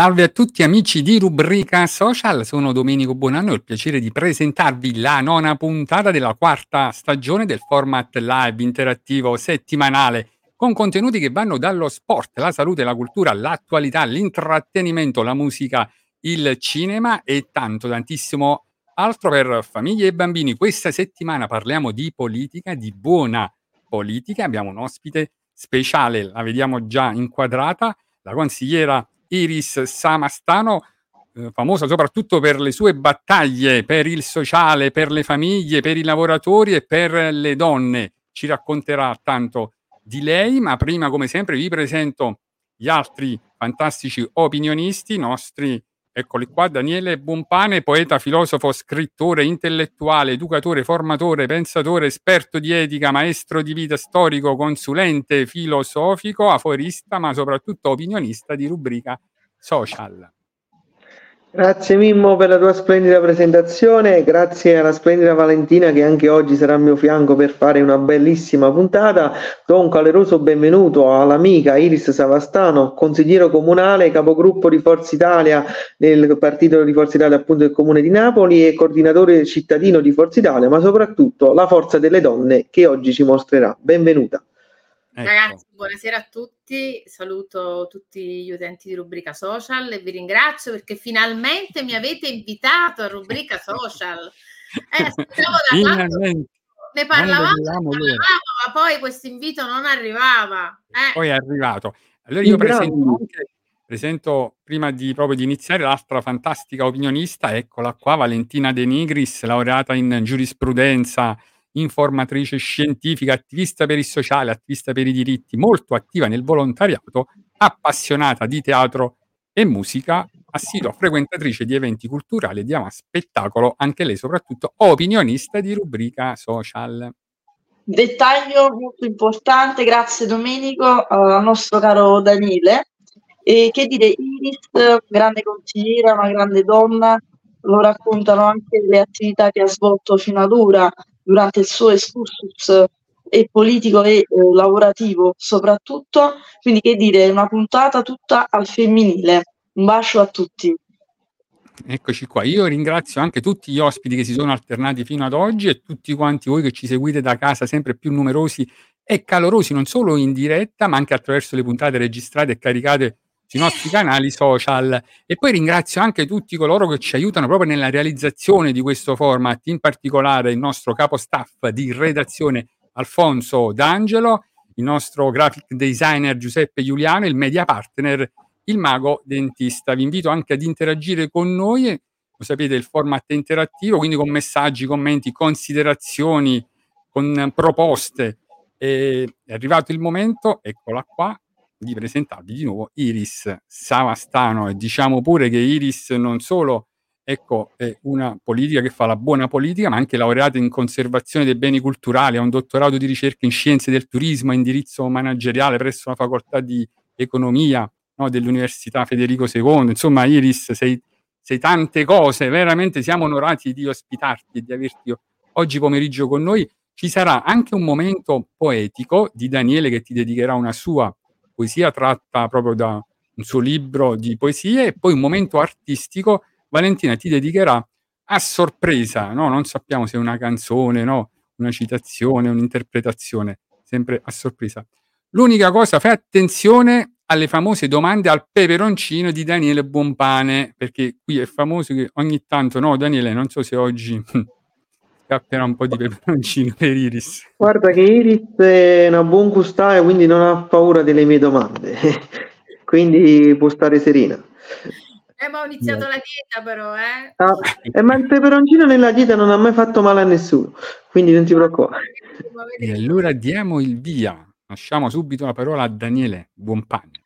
Salve a tutti amici di Rubrica Social, sono Domenico Buonanno e ho il piacere di presentarvi la nona puntata della quarta stagione del format live interattivo settimanale con contenuti che vanno dallo sport, la salute, la cultura, l'attualità, l'intrattenimento, la musica, il cinema e tanto, tantissimo altro per famiglie e bambini. Questa settimana parliamo di politica, di buona politica. Abbiamo un ospite speciale, la vediamo già inquadrata, la consigliera Iris Samastano, eh, famosa soprattutto per le sue battaglie per il sociale, per le famiglie, per i lavoratori e per le donne. Ci racconterà tanto di lei, ma prima, come sempre, vi presento gli altri fantastici opinionisti, nostri, eccoli qua, Daniele Bumpane, poeta, filosofo, scrittore, intellettuale, educatore, formatore, pensatore, esperto di etica, maestro di vita, storico, consulente filosofico, aforista, ma soprattutto opinionista di rubrica social. Grazie Mimmo per la tua splendida presentazione, grazie alla splendida Valentina che anche oggi sarà al mio fianco per fare una bellissima puntata. Do un caloroso benvenuto all'amica Iris Savastano, consigliere comunale, capogruppo di Forza Italia del partito di Forza Italia appunto del comune di Napoli e coordinatore cittadino di Forza Italia, ma soprattutto la forza delle donne che oggi ci mostrerà. Benvenuta. Ecco. Ragazzi, buonasera a tutti. Saluto tutti gli utenti di Rubrica Social e vi ringrazio perché finalmente mi avete invitato a Rubrica Social. Eh, aspettavo da ne parlavamo, ne parlavamo, ma poi questo invito non arrivava. Eh, Poi è arrivato. Allora io presento anche, presento prima di proprio di iniziare l'altra fantastica opinionista, eccola qua, Valentina De Nigris, laureata in giurisprudenza, informatrice scientifica, attivista per il sociale, attivista per i diritti, molto attiva nel volontariato, appassionata di teatro e musica, assidua frequentatrice di eventi culturali e di ama spettacolo, anche lei soprattutto opinionista di rubrica social. Dettaglio molto importante, grazie Domenico, eh, al nostro caro Daniele. E che dire, Iris, grande consigliera, una grande donna, lo raccontano anche le attività che ha svolto fino ad ora durante il suo excursus e politico e eh, lavorativo soprattutto. Quindi che dire, una puntata tutta al femminile. Un bacio a tutti. Eccoci qua. Io ringrazio anche tutti gli ospiti che si sono alternati fino ad oggi e tutti quanti voi che ci seguite da casa, sempre più numerosi e calorosi, non solo in diretta, ma anche attraverso le puntate registrate e caricate sui nostri canali social. E poi ringrazio anche tutti coloro che ci aiutano proprio nella realizzazione di questo format, in particolare il nostro capo staff di redazione Alfonso D'Angelo, il nostro graphic designer Giuseppe Giuliano, il media partner il mago dentista. Vi invito anche ad interagire con noi, lo sapete il format è interattivo, quindi con messaggi, commenti, considerazioni, con proposte. E è arrivato il momento, eccola qua, di presentarvi di nuovo Iris Savastano e diciamo pure che Iris non solo ecco, è una politica che fa la buona politica, ma anche laureata in conservazione dei beni culturali, ha un dottorato di ricerca in scienze del turismo indirizzo manageriale presso la facoltà di economia no, dell'Università Federico II. Insomma, Iris, sei, sei tante cose, veramente siamo onorati di ospitarti e di averti oggi pomeriggio con noi. Ci sarà anche un momento poetico di Daniele che ti dedicherà una sua poesia tratta proprio da un suo libro di poesie e poi un momento artistico. Valentina ti dedicherà a sorpresa, no? non sappiamo se è una canzone, no? una citazione, un'interpretazione, sempre a sorpresa. L'unica cosa, fai attenzione alle famose domande al peperoncino di Daniele Buonpane, perché qui è famoso che ogni tanto, no Daniele, non so se oggi scapperà un po' di peperoncino per Iris. Guarda che Iris è una buon gustare, quindi non ha paura delle mie domande, quindi può stare serena. Eh, ma ho iniziato la dieta però, eh. Ah, eh, ma il peperoncino nella dieta non ha mai fatto male a nessuno, quindi non ti preoccupare. E allora diamo il via. Lasciamo subito la parola a Daniele Buonpane.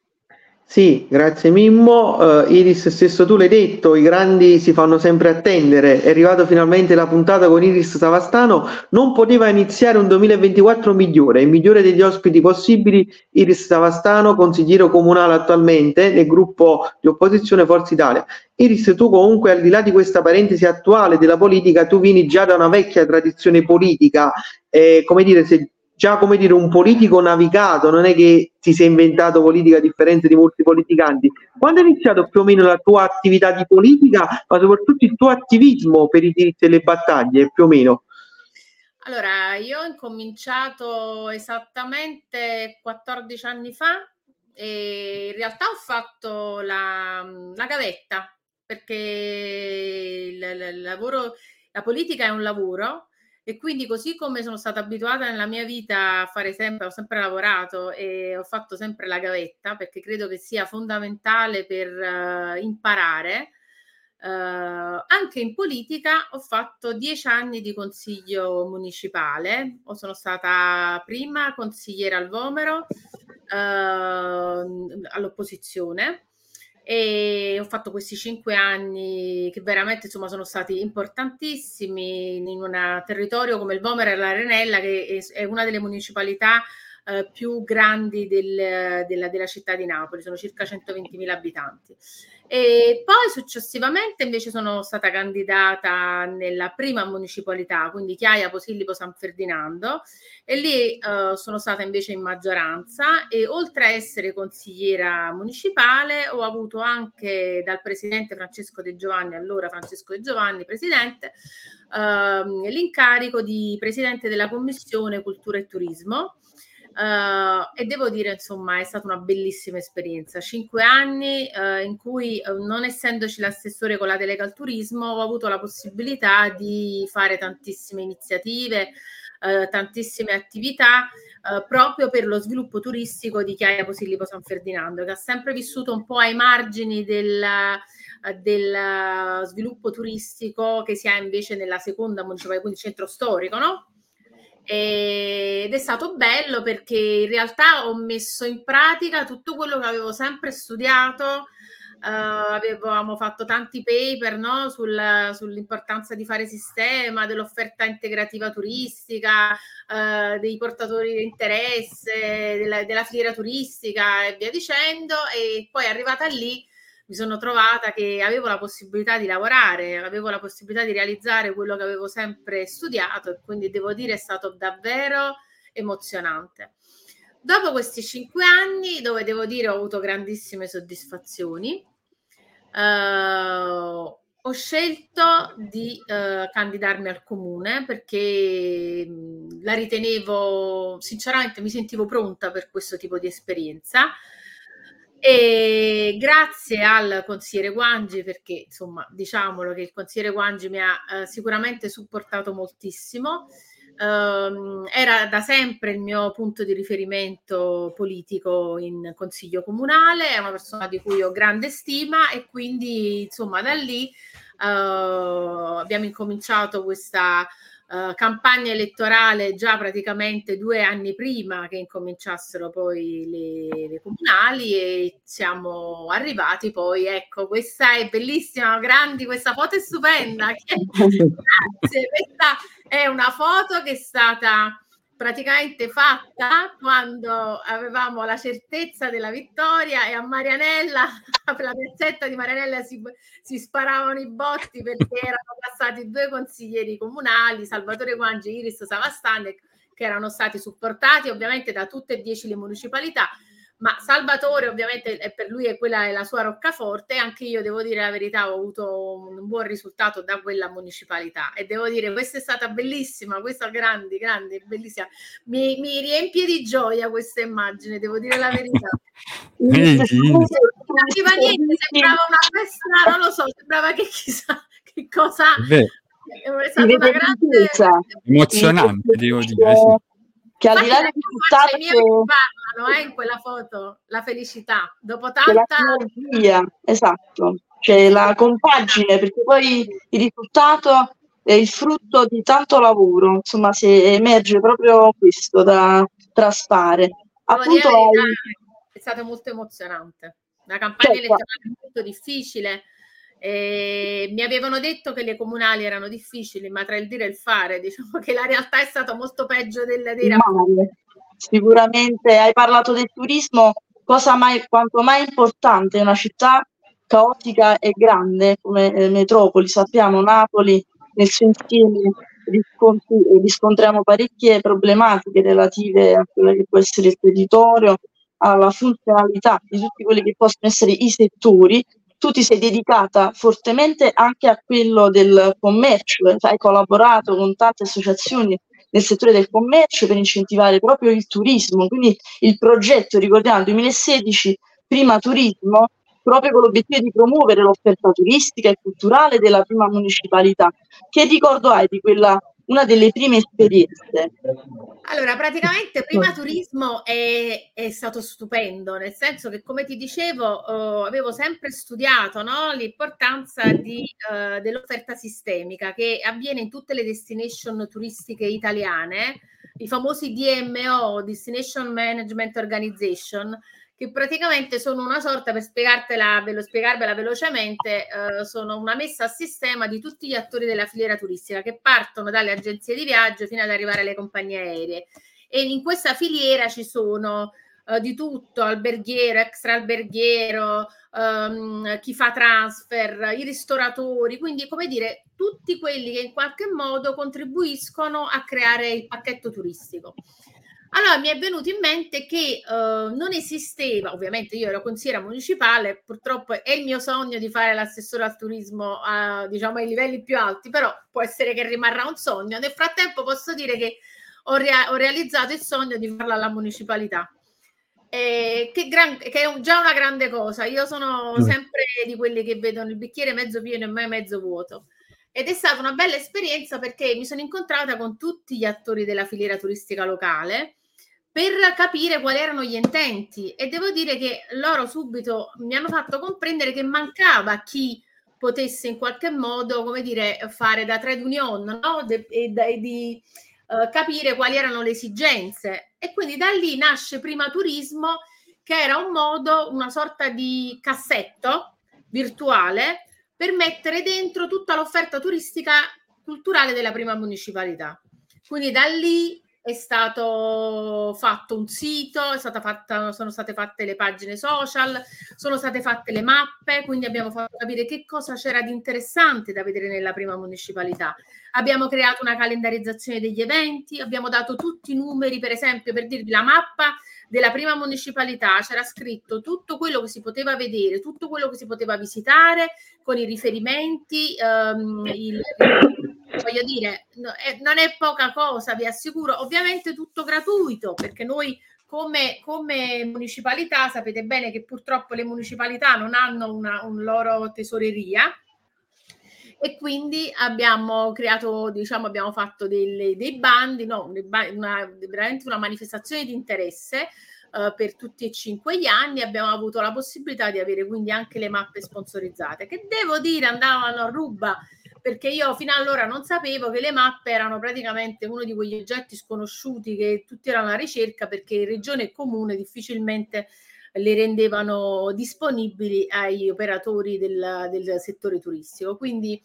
Sì, grazie Mimmo. Eh, Iris, stesso tu l'hai detto, i grandi si fanno sempre attendere. È arrivato finalmente la puntata con Iris Savastano. Non poteva iniziare un 2024 migliore, il migliore degli ospiti possibili. Iris Savastano, consigliere comunale attualmente nel gruppo di opposizione Forza Italia. Iris, tu comunque al di là di questa parentesi attuale della politica, tu vieni già da una vecchia tradizione politica, eh, come dire, se già come dire un politico navigato, non è che ti sei inventato politica a differenza di molti politicanti. Quando è iniziato più o meno la tua attività di politica, ma soprattutto il tuo attivismo per i diritti e le battaglie, più o meno? Allora, io ho incominciato esattamente 14 anni fa e in realtà ho fatto la, la gavetta perché il- il lavoro, la politica è un lavoro e quindi così come sono stata abituata nella mia vita a fare sempre, ho sempre lavorato e ho fatto sempre la gavetta perché credo che sia fondamentale per eh, imparare. Eh, anche in politica ho fatto dieci anni di consiglio municipale, o sono stata prima consigliera al Vomero eh, all'opposizione e ho fatto questi cinque anni che veramente insomma sono stati importantissimi in un territorio come il Vomero e l'Arenella che è una delle municipalità eh, più grandi del- della, della città di Napoli, sono circa 120.000 abitanti. E poi successivamente invece sono stata candidata nella prima municipalità, quindi Chiaia Posillipo San Ferdinando, e lì eh, sono stata invece in maggioranza e oltre a essere consigliera municipale ho avuto anche dal presidente Francesco De Giovanni, allora Francesco De Giovanni, presidente, ehm, l'incarico di presidente della commissione cultura e turismo. Eh, e devo dire, insomma, è stata una bellissima esperienza. Cinque anni eh, in cui, eh, non essendoci l'assessore con la delega al turismo, ho avuto la possibilità di fare tantissime iniziative, tantissime attività proprio per lo sviluppo turistico di Chiaia Posillipo San Ferdinando, che ha sempre vissuto un po' ai margini del, del sviluppo turistico che si ha invece nella seconda municipalità, quindi centro storico, no? Ed è stato bello perché in realtà ho messo in pratica tutto quello che avevo sempre studiato. eh, avevamo fatto tanti paper no, sul- sull'importanza di fare sistema, dell'offerta integrativa turistica, eh, dei portatori di interesse, della, della filiera turistica e via dicendo. E poi arrivata lì mi sono trovata che avevo la possibilità di lavorare, avevo la possibilità di realizzare quello che avevo sempre studiato e quindi devo dire è stato davvero emozionante. Dopo questi cinque anni, dove devo dire ho avuto grandissime soddisfazioni, eh, ho scelto di eh, candidarmi al comune perché mh, la ritenevo, sinceramente mi sentivo pronta per questo tipo di esperienza. E grazie al consigliere Guangi, perché insomma diciamolo che il consigliere Guangi mi ha eh, sicuramente supportato moltissimo. Ehm, era da sempre il mio punto di riferimento politico in consiglio comunale, è una persona di cui ho grande stima e quindi insomma da lì eh, abbiamo incominciato questa eh, campagna elettorale già praticamente due anni prima che incominciassero poi le, le comunali e siamo arrivati poi, ecco, questa è bellissima, grandi, questa foto è stupenda. Grazie, questa è una foto che è stata praticamente fatta quando avevamo la certezza della vittoria e a Marianella, per la piazzetta di Marianella si, si sparavano i botti perché erano passati due consiglieri comunali, Salvatore Guangi e Iris Savastande, che erano stati supportati ovviamente da tutte e dieci le municipalità, ma Salvatore ovviamente è per lui è quella è la sua roccaforte anche io devo dire la verità ho avuto un buon risultato da quella municipalità. E devo dire questa è stata bellissima questa grande grande bellissima. Mi, mi riempie di gioia questa immagine devo dire la verità. Non capiva niente sembrava una festa non lo so sembrava che chissà che cosa È vero, è stata una grande emozionante, devo dire. sì. Che al di là risultato mie mi parlano eh, in quella foto, la felicità. Dopo tanta sinergia, esatto, c'è la compagine, perché poi il risultato è il frutto di tanto lavoro, insomma, se emerge proprio questo da traspare. Appunto, è stato molto emozionante. La campagna Certo. elettorale è molto difficile. E mi avevano detto che le comunali erano difficili, ma tra il dire e il fare, diciamo che la realtà è stata molto peggio del, dei. Sicuramente hai parlato del turismo, cosa mai, quanto mai importante, una città caotica e grande come eh, metropoli. Sappiamo Napoli nel suo insieme riscontri- eh, riscontriamo parecchie problematiche relative a quello che può essere il territorio, alla funzionalità di tutti quelli che possono essere i settori. Tu ti sei dedicata fortemente anche a quello del commercio, eh, hai collaborato con tante associazioni nel settore del commercio per incentivare proprio il turismo. Quindi il progetto, ricordiamo, 2016, prima turismo, proprio con l'obiettivo di promuovere l'offerta turistica e culturale della prima municipalità. Che ricordo hai di quella, una delle prime esperienze? Allora, praticamente prima turismo è, è stato stupendo, nel senso che, come ti dicevo, eh, avevo sempre studiato no, l'importanza di, eh, dell'offerta sistemica che avviene in tutte le destination turistiche italiane, i famosi DMO, Destination Management Organization, che praticamente sono una sorta, per spiegartela, velo, spiegarvela velocemente, eh, sono una messa a sistema di tutti gli attori della filiera turistica che partono dalle agenzie di viaggio fino ad arrivare alle compagnie aeree. E in questa filiera ci sono eh, di tutto, alberghiero, extra alberghiero, ehm, chi fa transfer, i ristoratori, quindi come dire, tutti quelli che in qualche modo contribuiscono a creare il pacchetto turistico. Allora mi è venuto in mente che eh, non esisteva, ovviamente io ero consigliera municipale, purtroppo è il mio sogno di fare l'assessore al turismo a, diciamo, ai livelli più alti, però può essere che rimarrà un sogno. Nel frattempo posso dire che ho, rea- ho realizzato il sogno di farlo alla municipalità. Eh, che, gran- che è un- già una grande cosa. Io sono Mm. sempre di quelli che vedono il bicchiere mezzo pieno e mai mezzo vuoto. Ed è stata una bella esperienza perché mi sono incontrata con tutti gli attori della filiera turistica locale per capire quali erano gli intenti e devo dire che loro subito mi hanno fatto comprendere che mancava chi potesse in qualche modo, come dire, fare da trade union no? De- e, da- e di eh, capire quali erano le esigenze. E quindi da lì nasce Prima Turismo, che era un modo, una sorta di cassetto virtuale per mettere dentro tutta l'offerta turistica culturale della prima municipalità. Quindi da lì è stato fatto un sito, fatta, sono state fatte le pagine social, sono state fatte le mappe, quindi abbiamo fatto capire che cosa c'era di interessante da vedere nella prima municipalità. Abbiamo creato una calendarizzazione degli eventi, abbiamo dato tutti i numeri, per esempio, per dirvi la mappa della prima municipalità c'era scritto tutto quello che si poteva vedere, tutto quello che si poteva visitare con i riferimenti, ehm, il, voglio dire, no- eh, non è poca cosa, vi assicuro, ovviamente tutto gratuito, perché noi come, come municipalità sapete bene che purtroppo le municipalità non hanno una un loro tesoreria. E quindi abbiamo creato, diciamo, abbiamo fatto delle- dei bandi, no, una- veramente una manifestazione di interesse eh, per tutti e cinque gli anni. Abbiamo avuto la possibilità di avere quindi anche le mappe sponsorizzate, che devo dire andavano a ruba perché io fino allora non sapevo che le mappe erano praticamente uno di quegli oggetti sconosciuti che tutti erano alla ricerca perché regione e comune difficilmente le rendevano disponibili ai operatori del, del settore turistico. Quindi,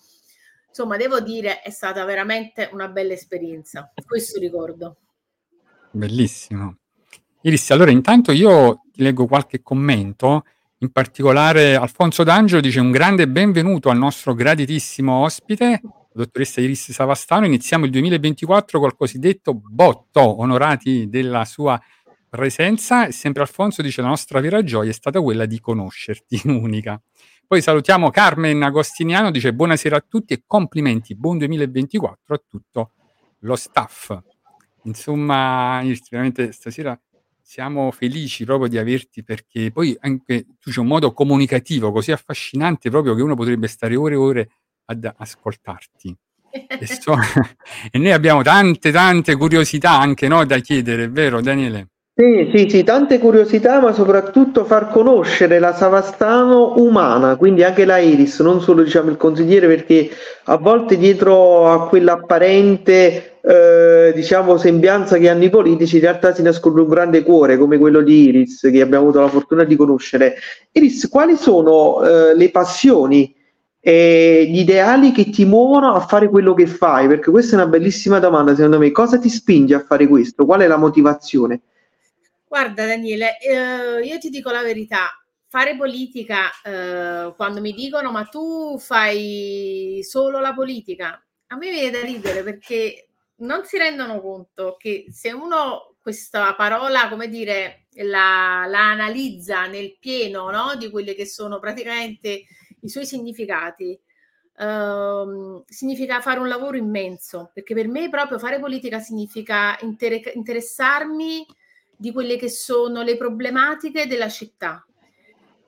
insomma, devo dire, è stata veramente una bella esperienza. Questo ricordo. Bellissimo. Iris, allora intanto io ti leggo qualche commento, in particolare Alfonso D'Angelo dice un grande benvenuto al nostro graditissimo ospite, la dottoressa Iris Savastano. Iniziamo il 2024 col cosiddetto botto, onorati della sua presenza. E sempre Alfonso dice la nostra vera gioia è stata quella di conoscerti, unica. Poi salutiamo Carmen Agostiniano, dice buonasera a tutti e complimenti, buon 2024 a tutto lo staff. Insomma, veramente stasera siamo felici proprio di averti perché poi anche tu c'è un modo comunicativo così affascinante proprio che uno potrebbe stare ore e ore ad ascoltarti. E, so- e noi abbiamo tante tante curiosità anche no, da chiedere, è vero Daniele? Sì, sì, sì, tante curiosità, ma soprattutto far conoscere la Savastano umana, quindi anche la Iris, non solo diciamo il consigliere, perché a volte dietro a quell'apparente eh, diciamo sembianza che hanno i politici, in realtà si nasconde un grande cuore come quello di Iris, che abbiamo avuto la fortuna di conoscere. Iris, quali sono eh, le passioni e gli ideali che ti muovono a fare quello che fai? Perché questa è una bellissima domanda, secondo me. Cosa ti spinge a fare questo? Qual è la motivazione? Guarda Daniele, eh, io ti dico la verità, fare politica, eh, quando mi dicono ma tu fai solo la politica, a me viene da ridere perché non si rendono conto che se uno questa parola, come dire, la, la analizza nel pieno, no, di quelli che sono praticamente i suoi significati, ehm, significa fare un lavoro immenso, perché per me proprio fare politica significa inter- interessarmi di quelle che sono le problematiche della città.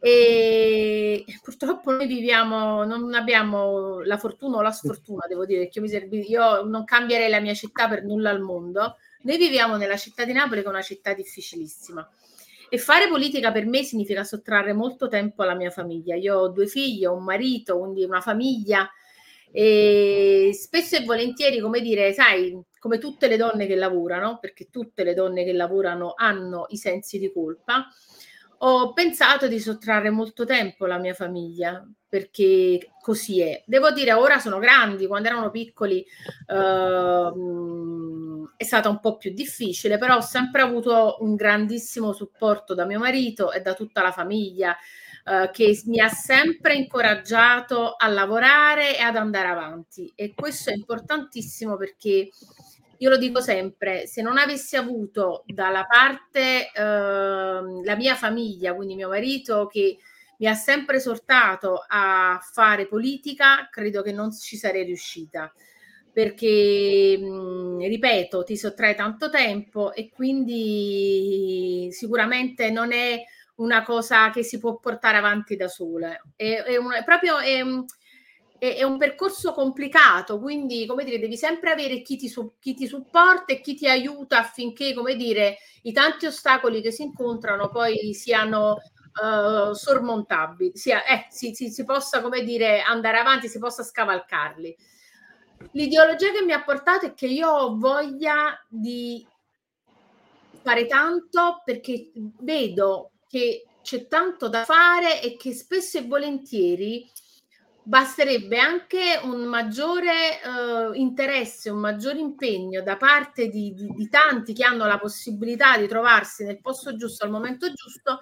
E purtroppo noi viviamo, non abbiamo la fortuna o la sfortuna, devo dire, che io, servi- io non cambierei la mia città per nulla al mondo. Noi viviamo nella città di Napoli, che è una città difficilissima. E fare politica per me significa sottrarre molto tempo alla mia famiglia. Io ho due figli, ho un marito, quindi una famiglia. E spesso e volentieri, come dire, sai, come tutte le donne che lavorano, perché tutte le donne che lavorano hanno i sensi di colpa, ho pensato di sottrarre molto tempo alla mia famiglia perché così è. Devo dire, ora sono grandi, quando erano piccoli ehm, è stata un po' più difficile, però ho sempre avuto un grandissimo supporto da mio marito e da tutta la famiglia eh, che mi ha sempre incoraggiato a lavorare e ad andare avanti e questo è importantissimo perché io lo dico sempre, se non avessi avuto dalla parte ehm, la mia famiglia, quindi mio marito che mi ha sempre esortato a fare politica, credo che non ci sarei riuscita. Perché, mh, ripeto, ti sottrae tanto tempo e quindi sicuramente non è una cosa che si può portare avanti da sola. È, è un- è proprio è, è- è un percorso complicato, quindi come dire, devi sempre avere chi ti, chi ti supporta e chi ti aiuta affinché, come dire, i tanti ostacoli che si incontrano poi siano eh, sormontabili, sia, eh, si, si- si possa, come dire, andare avanti, si possa scavalcarli. L'ideologia che mi ha portato è che io ho voglia di fare tanto perché vedo che c'è tanto da fare e che spesso e volentieri basterebbe anche un maggiore eh, interesse, un maggiore impegno da parte di, di- di tanti che hanno la possibilità di trovarsi nel posto giusto al momento giusto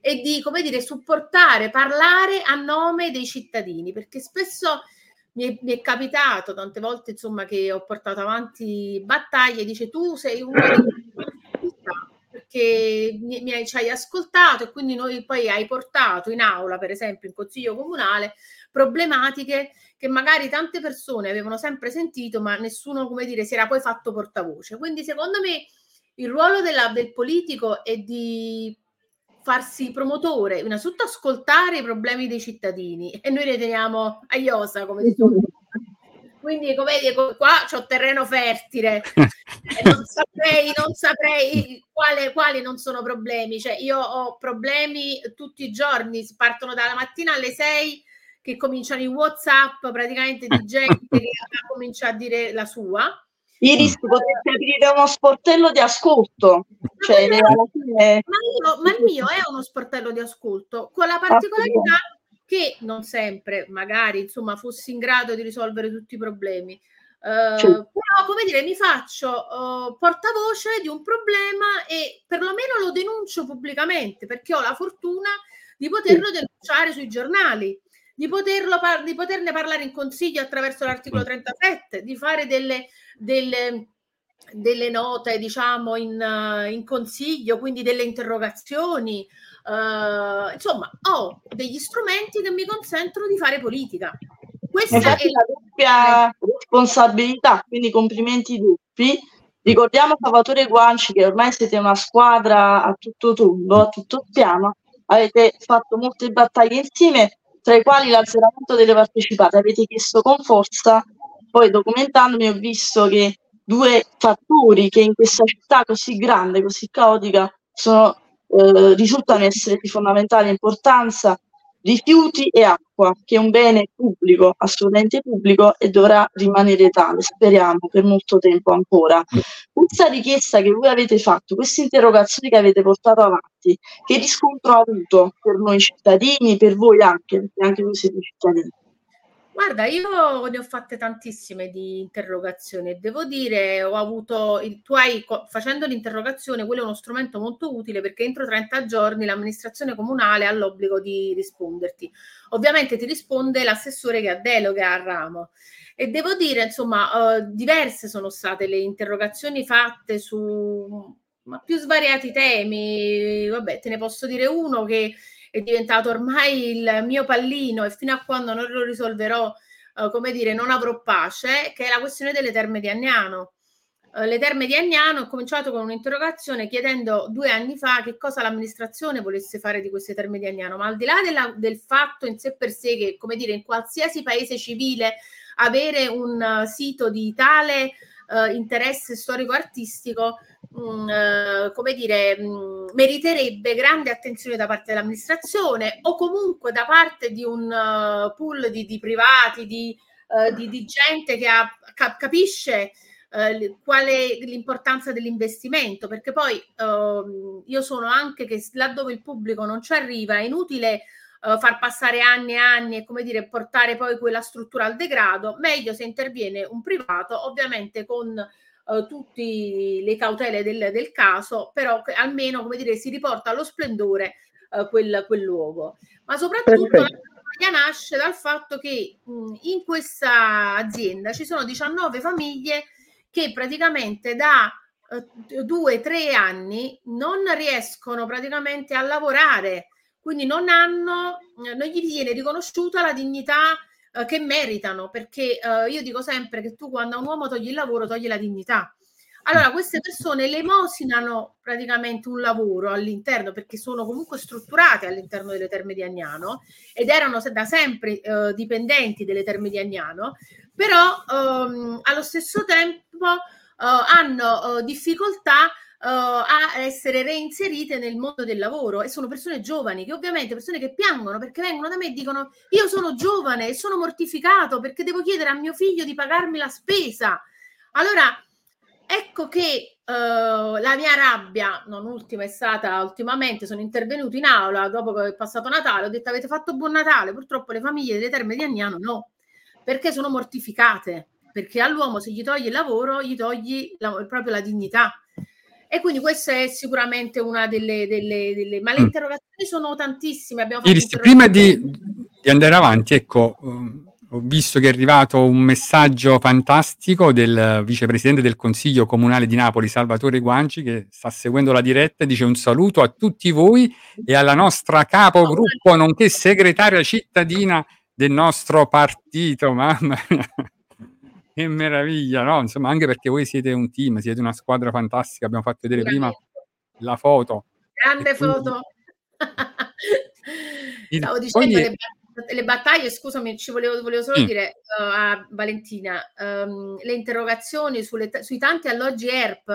e di, come dire, supportare, parlare a nome dei cittadini, perché spesso mi è, mi è capitato tante volte, insomma, che ho portato avanti battaglie, dice tu sei uno dei perché mi, mi hai, ci hai ascoltato e quindi noi poi hai portato in aula, per esempio in consiglio comunale, problematiche che magari tante persone avevano sempre sentito, ma nessuno, come dire, si era poi fatto portavoce. Quindi secondo me il ruolo della- del politico è di farsi promotore, innanzitutto ascoltare i problemi dei cittadini e noi ne teniamo a iosa, come dire. Quindi, come dico, qua c'ho terreno fertile non saprei, non saprei quale- quali non sono problemi. Cioè, io ho problemi tutti i giorni, partono dalla mattina alle 6 che cominciano i WhatsApp praticamente di gente che comincia a dire la sua. Iris, potresti aprire uno sportello di ascolto. Cioè, Ma fine... Ma, io- ma il mio è uno sportello di ascolto con la particolarità che non sempre, magari, insomma, fossi in grado di risolvere tutti i problemi. Eh, Sì. Però, come dire, mi faccio eh, portavoce di un problema e perlomeno lo denuncio pubblicamente perché ho la fortuna di poterlo denunciare sui giornali, di, poterlo par- di poterne parlare in consiglio attraverso l'articolo 37, di fare delle, delle, delle note, diciamo, in, in consiglio, quindi delle interrogazioni. eh, insomma, ho degli strumenti che mi consentono di fare politica. Questa Infatti è la doppia responsabilità, quindi complimenti doppi. Ricordiamo Salvatore Guanci che ormai siete una squadra a tutto tondo, a tutto spiano, avete fatto molte battaglie insieme, tra i quali l'azzeramento delle partecipate. Avete chiesto con forza, poi documentandomi ho visto che due fattori che in questa città così grande, così caotica, sono, eh, risultano essere di fondamentale importanza rifiuti e acqua, che è un bene pubblico, assolutamente pubblico e dovrà rimanere tale, speriamo, per molto tempo ancora. Questa richiesta che voi avete fatto, queste interrogazioni che avete portato avanti, che riscontro ha avuto per noi cittadini, per voi anche, perché anche voi siete cittadini? Guarda, io ne ho fatte tantissime di interrogazioni e devo dire, ho avuto, il, tu hai, facendo l'interrogazione, quello è uno strumento molto utile perché entro 30 giorni l'amministrazione comunale ha l'obbligo di risponderti. Ovviamente ti risponde l'assessore che ha delega al ramo. E devo dire, insomma, eh, diverse sono state le interrogazioni fatte su ma più svariati temi. Vabbè, te ne posso dire uno che è diventato ormai il mio pallino e fino a quando non lo risolverò, eh, come dire, non avrò pace, che è la questione delle terme di Agnano. Eh, le terme di Agnano ho cominciato con un'interrogazione chiedendo due anni fa che cosa l'amministrazione volesse fare di queste terme di Agnano, ma al di là della- del fatto in sé per sé che, come dire, in qualsiasi paese civile avere un eh, sito di tale eh, interesse storico-artistico mh, eh, come dire, mh, meriterebbe grande attenzione da parte dell'amministrazione o comunque da parte di un eh, pool di, di privati, di, eh, di- di gente che ha- ca- capisce l- qual è l'importanza dell'investimento, perché poi ehm, io sono anche che laddove il pubblico non ci arriva è inutile far passare anni e anni e come dire portare poi quella struttura al degrado, meglio se interviene un privato, ovviamente con eh, tutte le cautele del, del caso, però che almeno come dire si riporta allo splendore eh, quel, quel luogo. Ma soprattutto la Perfetto. campagna nasce dal fatto che mh, in questa azienda ci sono 19 famiglie che praticamente da eh, due tre anni non riescono praticamente a lavorare, quindi non hanno, non gli viene riconosciuta la dignità eh, che meritano, perché eh, io dico sempre che tu quando a un uomo togli il lavoro togli la dignità. Allora, queste persone lemosinano praticamente un lavoro all'interno perché sono comunque strutturate all'interno delle terme di Agnano ed erano da sempre eh, dipendenti delle terme di Agnano, però ehm, allo stesso tempo eh, hanno eh, difficoltà a essere reinserite nel mondo del lavoro e sono persone giovani che ovviamente persone che piangono perché vengono da me e dicono io sono giovane e sono mortificato perché devo chiedere a mio figlio di pagarmi la spesa. Allora, ecco che eh, la mia rabbia, non ultima, è stata ultimamente, sono intervenuto in aula dopo che è passato Natale, ho detto avete fatto buon Natale, purtroppo le famiglie delle terme di Agnano no, perché sono mortificate, perché all'uomo se gli togli il lavoro gli togli la- proprio la dignità. E quindi questa è sicuramente una delle... delle, delle ma le Mm. interrogazioni sono tantissime. Abbiamo Iris, prima di, di andare avanti, ecco, um, ho visto che è arrivato un messaggio fantastico del vicepresidente del Consiglio Comunale di Napoli, Salvatore Guanci, che sta seguendo la diretta e dice un saluto a tutti voi e alla nostra capogruppo, nonché segretaria cittadina del nostro partito. Mamma mia, che meraviglia, no? Insomma, anche perché voi siete un team, siete una squadra fantastica. Abbiamo fatto vedere prima la foto. Grande quindi- foto. Stavo dicendo poi- le, bat- le battaglie, scusami, ci volevo, volevo solo Sì. dire uh, a Valentina, ehm, le interrogazioni t- sui tanti alloggi ERP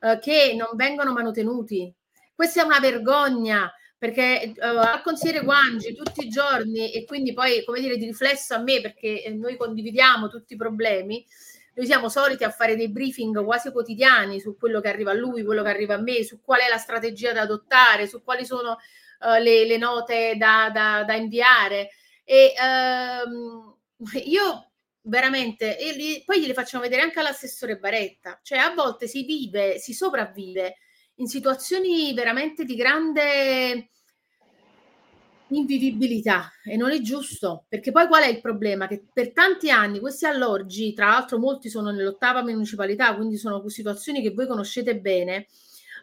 eh, che non vengono manutenuti. Questa è una vergogna perché eh, al consigliere Guangi tutti i giorni e quindi poi come dire di riflesso a me perché eh, noi condividiamo tutti i problemi noi siamo soliti a fare dei briefing quasi quotidiani su quello che arriva a lui, quello che arriva a me, su qual è la strategia da adottare, su quali sono eh, le, le note da, da- da inviare. E ehm, io veramente, e li- poi gliele facciamo vedere anche all'assessore Baretta, cioè a volte si vive, si sopravvive in situazioni veramente di grande invivibilità e non è giusto perché poi qual è il problema? Che per tanti anni questi alloggi, tra l'altro molti sono nell'ottava municipalità, quindi sono situazioni che voi conoscete bene,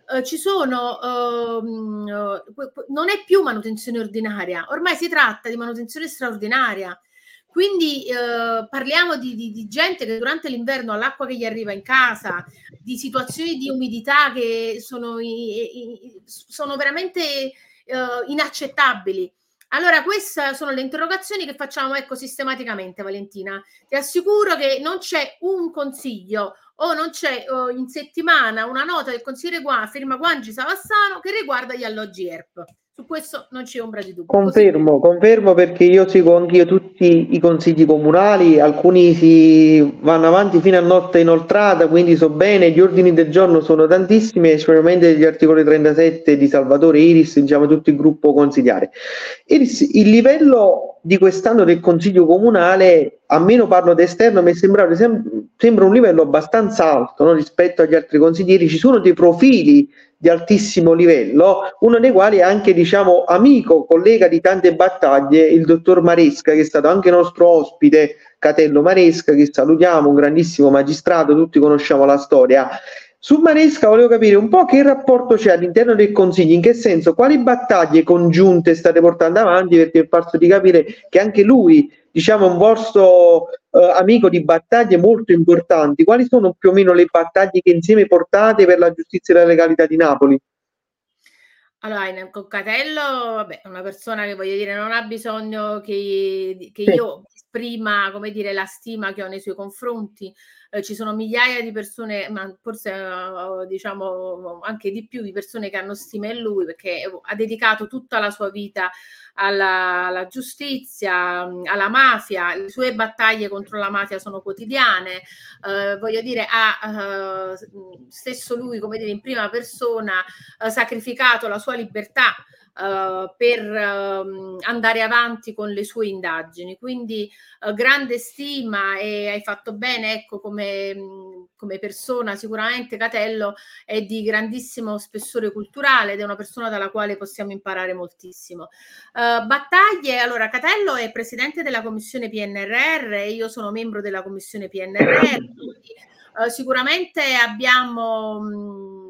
eh, ci sono, ehm, eh, non è più manutenzione ordinaria, ormai si tratta di manutenzione straordinaria. Quindi eh, parliamo di, di- di gente che durante l'inverno ha l'acqua che gli arriva in casa, di situazioni di umidità che sono, i- i- sono veramente eh, inaccettabili. Allora, queste sono le interrogazioni che facciamo ecco, sistematicamente, Valentina. Ti assicuro che non c'è un consiglio o non c'è eh, in settimana una nota del consigliere Gua, firma Guangi Savassano che riguarda gli alloggi ERP. Su questo non c'è ombra di dubbio. Confermo, confermo perché io seguo anch'io tutti i consigli comunali, alcuni si vanno avanti fino a notte inoltrata, quindi so bene, gli ordini del giorno sono tantissimi, sicuramente gli articoli 37 di Salvatore Iris, diciamo tutto il gruppo consigliare. Iris, il livello di quest'anno del consiglio comunale, a meno parlo d'esterno, mi è sembrato sem- sembra un livello abbastanza alto no, rispetto agli altri consiglieri, ci sono dei profili di altissimo livello, uno dei quali è anche, diciamo, amico, collega di tante battaglie, il dottor Maresca, che è stato anche nostro ospite, Catello Maresca, che salutiamo, un grandissimo magistrato, tutti conosciamo la storia. Su Maresca volevo capire un po' che rapporto c'è all'interno del Consiglio, in che senso, quali battaglie congiunte state portando avanti, perché è farso di capire che anche lui, diciamo, è un vostro eh, amico di battaglie molto importanti. Quali sono più o meno le battaglie che insieme portate per la giustizia e la legalità di Napoli? Allora, Coccatello, vabbè, è una persona che voglio dire non ha bisogno che, che Sì. io esprima, come dire, la stima che ho nei suoi confronti. Eh, ci sono migliaia di persone, ma forse eh, diciamo anche di più, di persone che hanno stima in lui perché ha dedicato tutta la sua vita alla, alla giustizia, alla mafia. Le sue battaglie contro la mafia sono quotidiane. Eh, voglio dire, ha eh, stesso lui, come dire, in prima persona eh, sacrificato la sua libertà eh, per ehm, andare avanti con le sue indagini. Quindi eh, grande stima e hai fatto bene, ecco, come, mh, come persona sicuramente Catello è di grandissimo spessore culturale ed è una persona dalla quale possiamo imparare moltissimo. Eh, battaglie, allora Catello è presidente della commissione PNRR e io sono membro della commissione PNRR. quindi, eh, sicuramente abbiamo mh,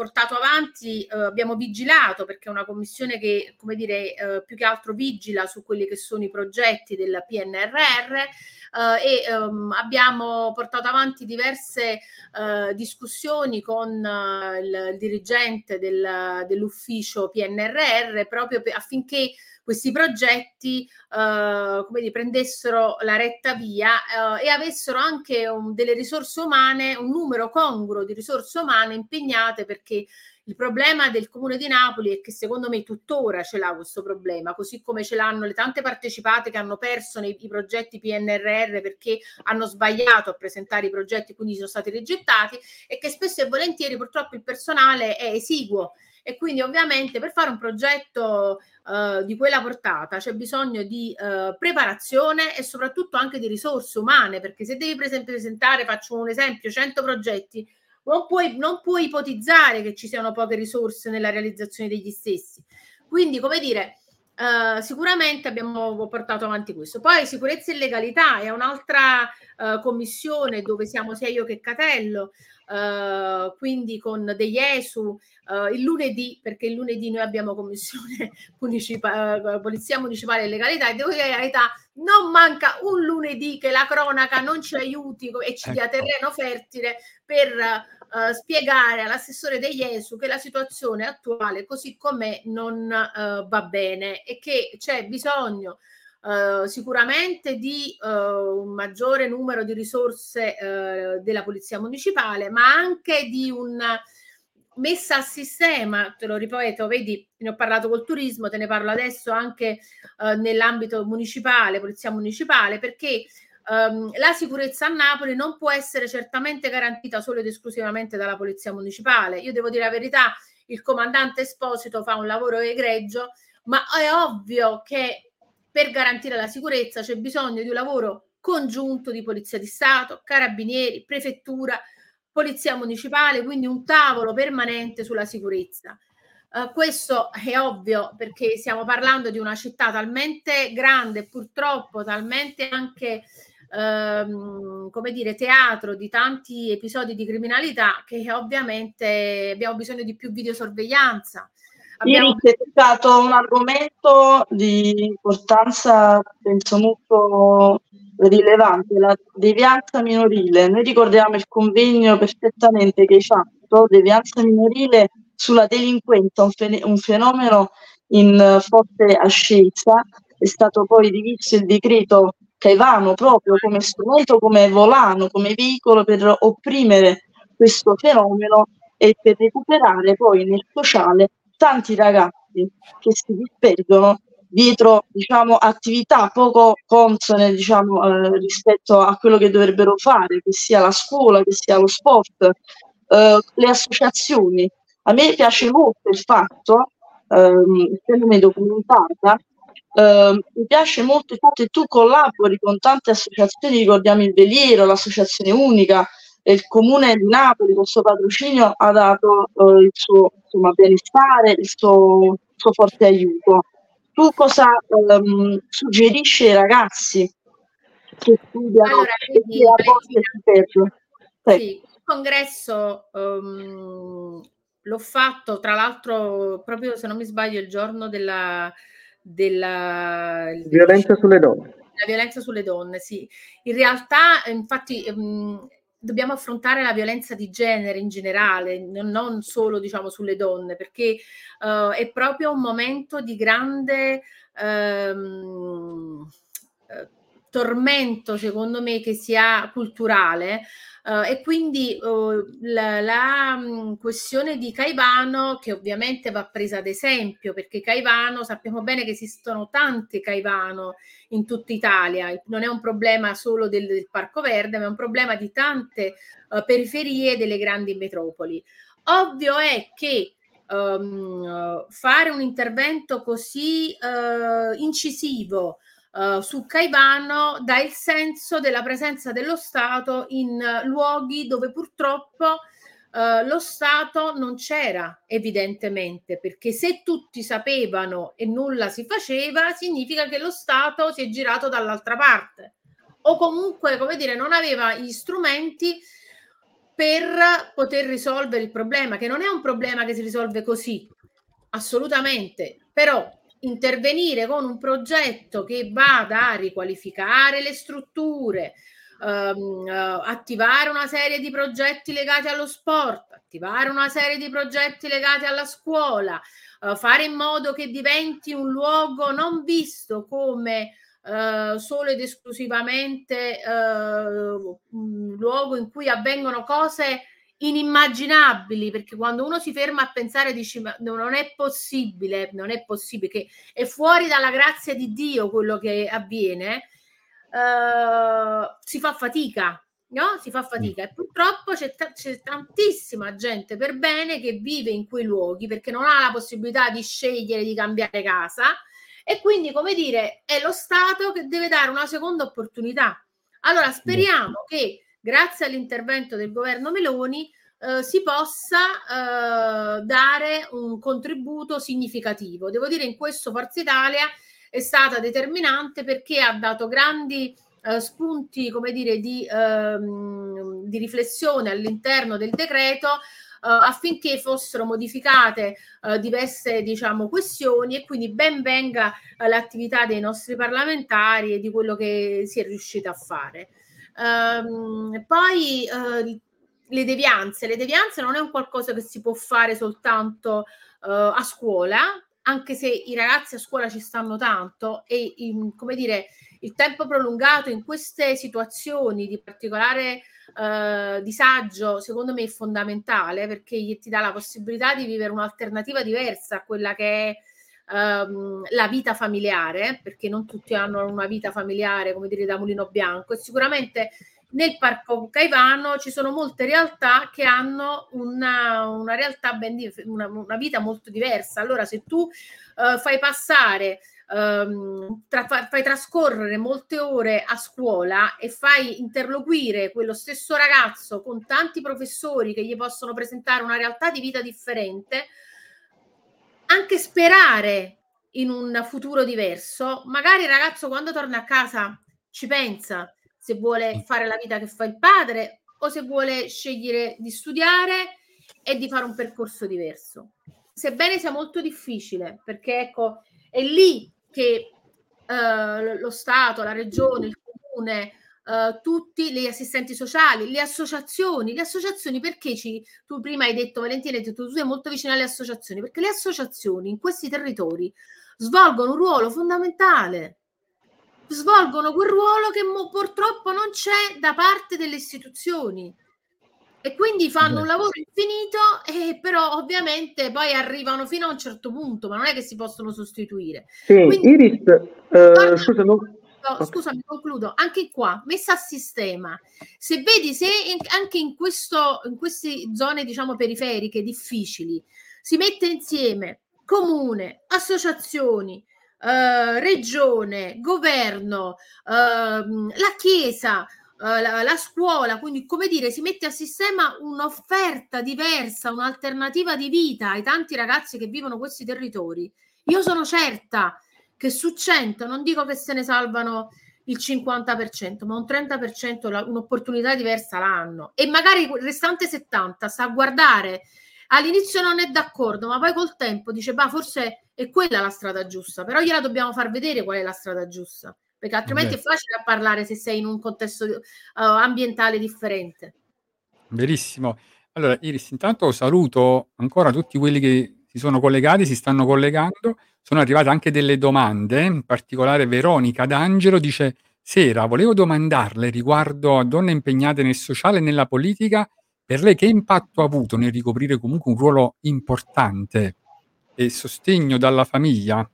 portato avanti, eh, abbiamo vigilato perché è una commissione che, come dire, eh, più che altro vigila su quelli che sono i progetti del PNRR eh, e ehm, abbiamo portato avanti diverse eh, discussioni con eh, il, il dirigente del- dell'ufficio PNRR proprio per- affinché questi progetti eh, come dire, prendessero la retta via eh, e avessero anche un- delle risorse umane, un numero congruo di risorse umane impegnate perché il problema del comune di Napoli è che secondo me tuttora ce l'ha questo problema, così come ce l'hanno le tante partecipate che hanno perso nei i progetti PNRR perché hanno sbagliato a presentare i progetti, quindi sono stati rigettati e che spesso e volentieri purtroppo il personale è esiguo e quindi ovviamente per fare un progetto eh, di quella portata c'è bisogno di eh, preparazione e soprattutto anche di risorse umane perché se devi presentare, faccio un esempio, 100 progetti non puoi, non puoi ipotizzare che ci siano poche risorse nella realizzazione degli stessi. Quindi, come dire, eh, sicuramente abbiamo portato avanti questo. Poi sicurezza e legalità è un'altra eh, commissione dove siamo sia io che Catello, eh, quindi con degli ESU, eh, il lunedì, perché il lunedì noi abbiamo commissione municipa- polizia municipale e legalità e devo dire la verità, non manca un lunedì che la cronaca non ci aiuti e ci dia Ecco. terreno fertile per eh, spiegare all'assessore degli ESU che la situazione attuale così com'è non eh, va bene e che c'è bisogno eh, sicuramente di eh, un maggiore numero di risorse eh, della polizia municipale, ma anche di un messa a sistema, te lo ripeto, vedi, ne ho parlato col turismo, te ne parlo adesso anche nell'ambito municipale, polizia municipale, perché ehm, la sicurezza a Napoli non può essere certamente garantita solo ed esclusivamente dalla polizia municipale. Io devo dire la verità, il comandante Esposito fa un lavoro egregio, ma è ovvio che per garantire la sicurezza c'è bisogno di un lavoro congiunto di Polizia di Stato, Carabinieri, Prefettura, Polizia Municipale, quindi un tavolo permanente sulla sicurezza. Eh, questo è ovvio perché stiamo parlando di una città talmente grande, purtroppo talmente anche ehm, come dire, teatro di tanti episodi di criminalità che ovviamente abbiamo bisogno di più videosorveglianza. Abbiamo Ieri è stato un argomento di importanza, penso, molto rilevante, la devianza minorile. Noi ricordiamo il convegno perfettamente che hai fatto, devianza minorile sulla delinquenza, un, fene- un fenomeno in eh, forte ascesa. È stato poi rivisto il decreto Caivano proprio come strumento, come volano, come veicolo per opprimere questo fenomeno e per recuperare poi nel sociale tanti ragazzi che si disperdono dietro diciamo, attività poco consone diciamo, eh, rispetto a quello che dovrebbero fare, che sia la scuola, che sia lo sport, eh, le associazioni. A me piace molto il fatto, ehm, essendomi documentata, ehm, mi piace molto il fatto che tu collabori con tante associazioni, ricordiamo il Veliero, l'Associazione Unica, il Comune di Napoli con il suo patrocinio ha dato eh, il suo insomma, benestare, il suo, il suo forte aiuto. Tu cosa ehm, suggerisci ai ragazzi che studiano Allora, e che a volte si perdono? Sì, il congresso ehm, l'ho fatto tra l'altro proprio se non mi sbaglio il giorno della, della Violenza sulle donne. la violenza sulle donne, sì. In realtà, infatti, ehm, dobbiamo affrontare la violenza di genere in generale, non, solo diciamo sulle donne, perché eh, è proprio un momento di grande eh, tormento, secondo me, che sia culturale. Eh, e quindi eh, la, la, mh, questione di Caivano, che ovviamente va presa ad esempio, perché Caivano sappiamo bene che esistono tante Caivano in tutta Italia, non è un problema solo del, del Parco Verde, ma è un problema di tante eh, periferie delle grandi metropoli. Ovvio è che ehm, fare un intervento così incisivo eh, su Caivano dà il senso della presenza dello Stato in eh, luoghi dove purtroppo eh, lo Stato non c'era evidentemente, perché se tutti sapevano e nulla si faceva, significa che lo Stato si è girato dall'altra parte. O comunque, come dire, non aveva gli strumenti per poter risolvere il problema, che non è un problema che si risolve così, assolutamente, però intervenire con un progetto che vada a riqualificare le strutture, ehm, eh, attivare una serie di progetti legati allo sport, attivare una serie di progetti legati alla scuola, eh, fare in modo che diventi un luogo non visto come eh, solo ed esclusivamente eh, un luogo in cui avvengono cose inimmaginabili perché quando uno si ferma a pensare dici ma non è possibile non è possibile che è fuori dalla grazia di Dio quello che avviene eh, si fa fatica no? si fa fatica. E purtroppo c'è, ta- c'è tantissima gente per bene che vive in quei luoghi perché non ha la possibilità di scegliere di cambiare casa e quindi come dire è lo Stato che deve dare una seconda opportunità. Allora speriamo che grazie all'intervento del governo Meloni eh, si possa eh, dare un contributo significativo. Devo dire in questo Forza Italia è stata determinante perché ha dato grandi eh, spunti, come dire, di, ehm, di riflessione all'interno del decreto eh, affinché fossero modificate eh, diverse diciamo, questioni e quindi ben venga eh, l'attività dei nostri parlamentari e di quello che si è riuscita a fare. Ehm, poi eh, le devianze, le devianze non è un qualcosa che si può fare soltanto eh, a scuola, anche se i ragazzi a scuola ci stanno tanto e in- come dire il tempo prolungato in queste situazioni di particolare eh, disagio, secondo me è fondamentale perché ti dà la possibilità di vivere un'alternativa diversa a quella che è ehm, la vita familiare, perché non tutti hanno una vita familiare, come dire, da mulino bianco, e sicuramente nel parco Caivano ci sono molte realtà che hanno una, una realtà ben una, una vita molto diversa. Allora, se tu eh, fai passare ehm, tra- fa- fai trascorrere molte ore a scuola e fai interloquire quello stesso ragazzo con tanti professori che gli possono presentare una realtà di vita differente, anche sperare in un futuro diverso, magari il ragazzo quando torna a casa ci pensa se vuole fare la vita che fa il padre o se vuole scegliere di studiare e di fare un percorso diverso. Sebbene sia molto difficile, perché ecco, è lì che eh, lo Stato, la regione, il comune, eh, tutti gli assistenti sociali, le associazioni, le associazioni perché ci, tu prima hai detto Valentina, hai detto, tu sei molto vicina alle associazioni, perché le associazioni in questi territori svolgono un ruolo fondamentale, svolgono quel ruolo che mo- purtroppo non c'è da parte delle istituzioni e quindi fanno Beh. un lavoro infinito e però ovviamente poi arrivano fino a un certo punto, ma non è che si possono sostituire. Sì, Quindi- Iris, eh, scusa, non- No, Ok. Scusami, concludo. Anche qua, messa a sistema. Se vedi, se in- anche in, questo, in queste zone, diciamo, periferiche difficili, si mette insieme comune, associazioni, eh, regione, governo, ehm, la chiesa, eh, la, la scuola, quindi come dire, si mette a sistema un'offerta diversa, un'alternativa di vita ai tanti ragazzi che vivono questi territori. Io sono certa che su 100 non dico che se ne salvano il 50%, ma un 30% la- un'opportunità diversa l'hanno e magari il restante 70 sta a guardare all'inizio non è d'accordo, ma poi col tempo dice, bah, forse è quella la strada giusta, però gliela dobbiamo far vedere qual è la strada giusta, perché altrimenti Beh. è facile a parlare se sei in un contesto eh, ambientale differente. Verissimo. Allora, Iris, intanto saluto ancora tutti quelli che si sono collegati, si stanno collegando. Sono arrivate anche delle domande, in particolare Veronica D'Angelo dice: Sera, volevo domandarle riguardo a donne impegnate nel sociale e nella politica, per lei che impatto ha avuto nel ricoprire comunque un ruolo importante e sostegno dalla famiglia?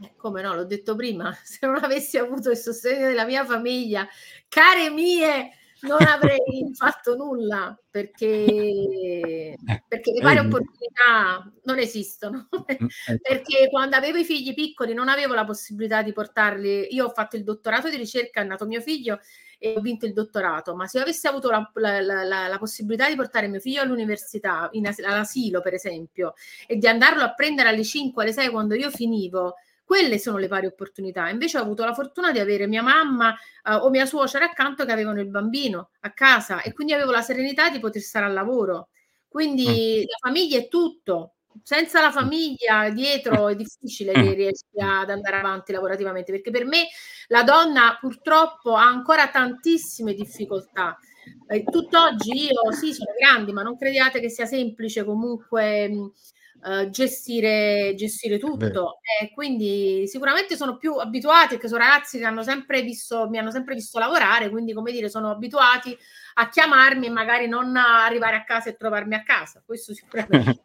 Eh, Come no, l'ho detto prima, se non avessi avuto il sostegno della mia famiglia, care mie, non avrei fatto nulla perché, perché le pari vedi? opportunità non esistono. Mm, ecco. perché quando avevo i figli piccoli non avevo la possibilità di portarli. Io ho fatto il dottorato di ricerca, è nato mio figlio e ho vinto il dottorato, ma se io avessi avuto la, la- la- la- possibilità di portare mio figlio all'università, as- all'asilo per esempio, e di andarlo a prendere alle 5, alle 6 quando io finivo, quelle sono le pari opportunità. Invece ho avuto la fortuna di avere mia mamma eh, o mia suocera accanto che avevano il bambino a casa e quindi avevo la serenità di poter stare al lavoro. Quindi la famiglia è tutto. Senza la famiglia dietro è difficile che riesci ad andare avanti lavorativamente, perché per me la donna purtroppo ha ancora tantissime difficoltà. Eh, tutt'oggi io sì, sono grandi, ma non crediate che sia semplice comunque mh, eh, gestire, gestire tutto. E quindi sicuramente sono più abituati, perché sono ragazzi che hanno sempre visto, mi hanno sempre visto lavorare, quindi come dire, sono abituati a chiamarmi e magari non arrivare a casa e trovarmi a casa. Questo sicuramente.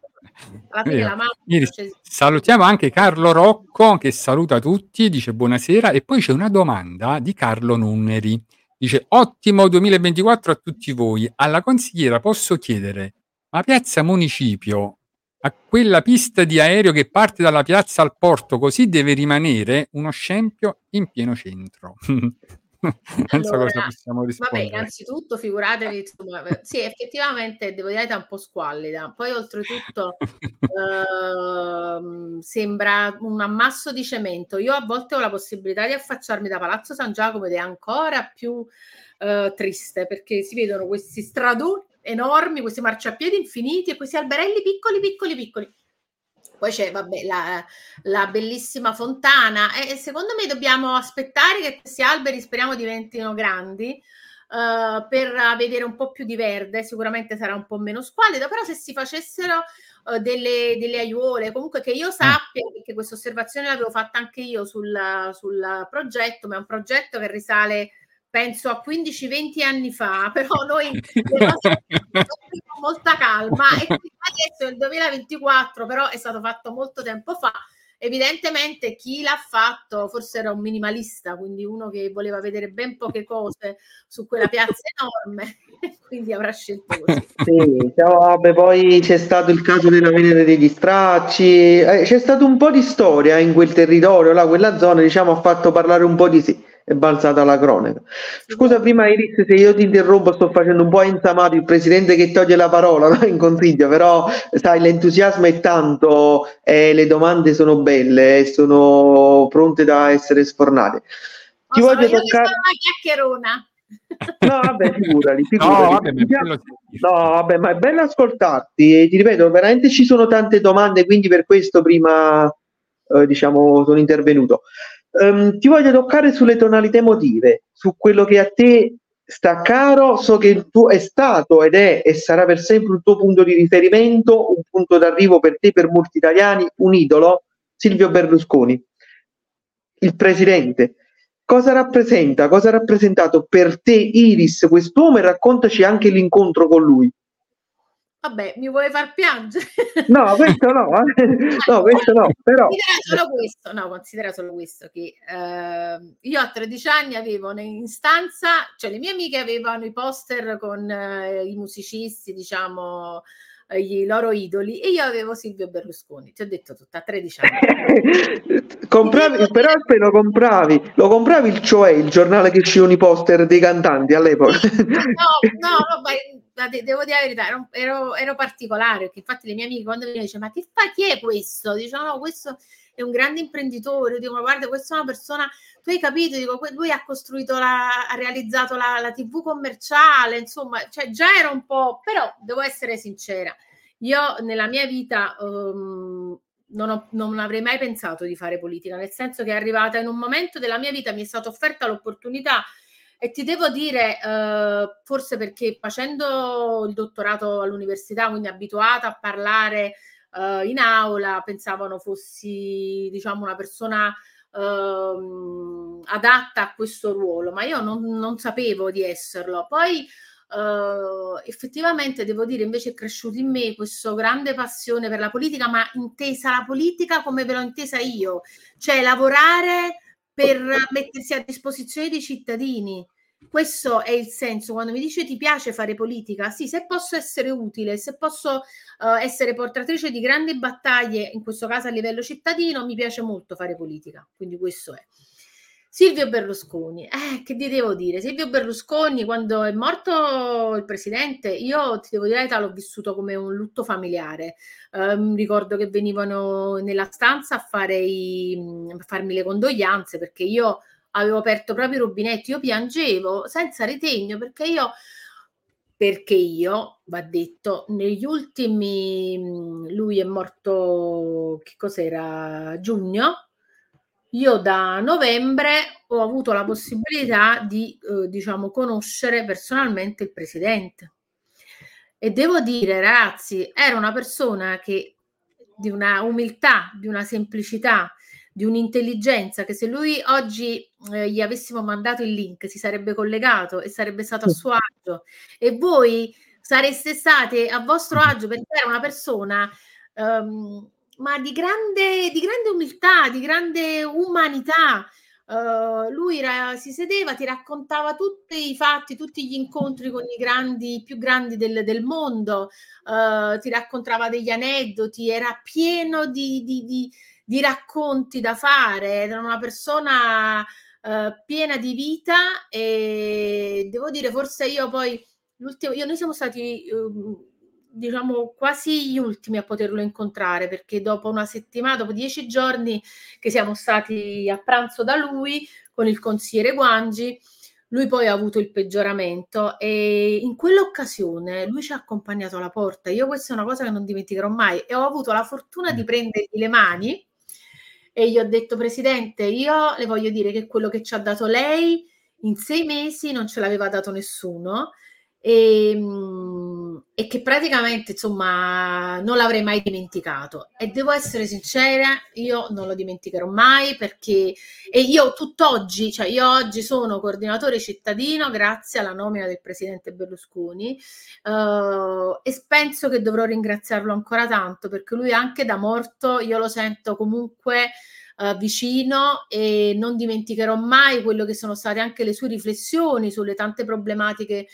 Cioè, Salutiamo anche Carlo Rocco che saluta tutti, dice buonasera e poi c'è una domanda di Carlo Nunneri. Dice ottimo 2024 a tutti voi. Alla consigliera posso chiedere, ma Piazza Municipio a quella pista di aereo che parte dalla piazza al porto così deve rimanere uno scempio in pieno centro? non so Allora, cosa possiamo Vabbè, innanzitutto figuratevi, insomma, eh, sì, effettivamente devo dire è un po' squallida. Poi oltretutto ehm, sembra un ammasso di cemento. Io a volte ho la possibilità di affacciarmi da Palazzo San Giacomo ed è ancora più eh, triste perché si vedono questi stradoni enormi, questi marciapiedi infiniti e questi alberelli piccoli, piccoli, piccoli. Poi c'è, vabbè, la, la bellissima fontana. E secondo me dobbiamo aspettare che questi alberi speriamo diventino grandi eh, per vedere un po' più di verde, sicuramente sarà un po' meno squallido, però se si facessero eh, delle, delle aiuole, comunque che io sappia, perché questa osservazione l'avevo fatta anche io sul, sul progetto, ma è un progetto che risale penso a 15-20 anni fa, però noi con molta calma e quindi adesso è il 2024, però è stato fatto molto tempo fa. Evidentemente chi l'ha fatto forse era un minimalista, quindi uno che voleva vedere ben poche cose su quella piazza enorme, quindi avrà scelto così. Sì, vabbè, poi c'è stato il caso della Venere degli Stracci, eh, c'è stato un po' di storia in quel territorio, là, quella zona, diciamo, ha fatto parlare un po' di sì, è balzata la cronaca. Scusa prima Iris se io ti interrompo, sto facendo un po' insamato il presidente che toglie la parola no? in consiglio, però sai, l'entusiasmo è tanto e le domande sono belle e sono pronte da essere sfornate. Ti Oh, voglio toccare... una chiacchierona. No, vabbè, figurati, No, figurati. vabbè, ma quello sì. No, vabbè, ma è bello ascoltarti e ti ripeto, veramente ci sono tante domande, quindi per questo prima, eh, diciamo, sono intervenuto. Ehm, ti voglio toccare sulle tonalità emotive, su quello che a te sta caro, so che tuo è stato ed è e sarà per sempre un tuo punto di riferimento, un punto d'arrivo per te, per molti italiani, un idolo, Silvio Berlusconi, il presidente. Cosa rappresenta, cosa ha rappresentato per te Iris quest'uomo e raccontaci anche l'incontro con lui. Vabbè, mi vuoi far piangere? No, questo no, eh. no, questo no, però Considera solo questo, no, considera solo questo che ehm, io a 13 anni avevo in stanza, cioè le mie amiche avevano i poster con eh, i musicisti, diciamo, eh, i loro idoli e io avevo Silvio Berlusconi, ti ho detto tutto, a 13 anni. compravi, però se lo compravi, lo compravi il cioè il giornale che uscivano i poster dei cantanti all'epoca. No, no, no, devo dire la verità, ero, ero, ero particolare, perché infatti le mie amiche quando mi dicono, ma che fa, chi è questo? Dicono, no, questo è un grande imprenditore, dicono, guarda, questa è una persona, tu hai capito, dico, lui ha costruito, la, ha realizzato la, la tv commerciale, insomma, cioè già era un po', però devo essere sincera, io nella mia vita ehm, non, ho- non avrei mai pensato di fare politica, nel senso che è arrivata in un momento della mia vita, mi è stata offerta l'opportunità e ti devo dire, eh, forse perché facendo il dottorato all'università, quindi abituata a parlare eh, in aula, pensavano fossi, diciamo, una persona ehm, adatta a questo ruolo, ma io non, non sapevo di esserlo. Poi eh, effettivamente devo dire, invece è cresciuto in me questo grande passione per la politica, ma intesa la politica come ve l'ho intesa io, cioè lavorare per mettersi a disposizione dei cittadini. Questo è il senso. Quando mi dice ti piace fare politica, sì, se posso essere utile, se posso eh, essere portatrice di grandi battaglie, in questo caso a livello cittadino, mi piace molto fare politica. Quindi questo è. Silvio Berlusconi, eh, che ti devo dire? Silvio Berlusconi, quando è morto il presidente, io ti devo dire l'ho vissuto come un lutto familiare. Ehm, ricordo che venivano nella stanza a, fare i, a farmi le condoglianze perché io avevo aperto proprio i rubinetti, io piangevo senza ritegno perché io, perché io, va detto, negli ultimi, lui è morto, che cos'era, giugno, io da novembre ho avuto la possibilità di, eh, diciamo, conoscere personalmente il presidente. E devo dire, ragazzi, era una persona che di una umiltà, di una semplicità, di un'intelligenza che se lui oggi eh, gli avessimo mandato il link si sarebbe collegato e sarebbe stato a suo agio e voi sareste state a vostro agio perché era una persona ehm, ma di grande, di grande umiltà, di grande umanità. Uh, lui ra- si sedeva, ti raccontava tutti i fatti, tutti gli incontri con i grandi, i più grandi del, del mondo, uh, ti raccontava degli aneddoti, era pieno di, di- di- di racconti da fare, era una persona uh, piena di vita e devo dire, forse io poi, l'ultimo, io, noi siamo stati um, diciamo quasi gli ultimi a poterlo incontrare perché dopo una settimana, dopo dieci giorni che siamo stati a pranzo da lui con il consigliere Guangi, lui poi ha avuto il peggioramento e in quell'occasione lui ci ha accompagnato alla porta. Io questa è una cosa che non dimenticherò mai e ho avuto la fortuna di prendergli le mani e gli ho detto Presidente, io le voglio dire che quello che ci ha dato lei in sei mesi non ce l'aveva dato nessuno e, mm, e che praticamente insomma non l'avrei mai dimenticato. E devo essere sincera io non lo dimenticherò mai perché e io tutt'oggi cioè io oggi sono coordinatore cittadino grazie alla nomina del presidente Berlusconi eh, e penso che dovrò ringraziarlo ancora tanto perché lui anche da morto io lo sento comunque eh, vicino e non dimenticherò mai quello che sono state anche le sue riflessioni sulle tante problematiche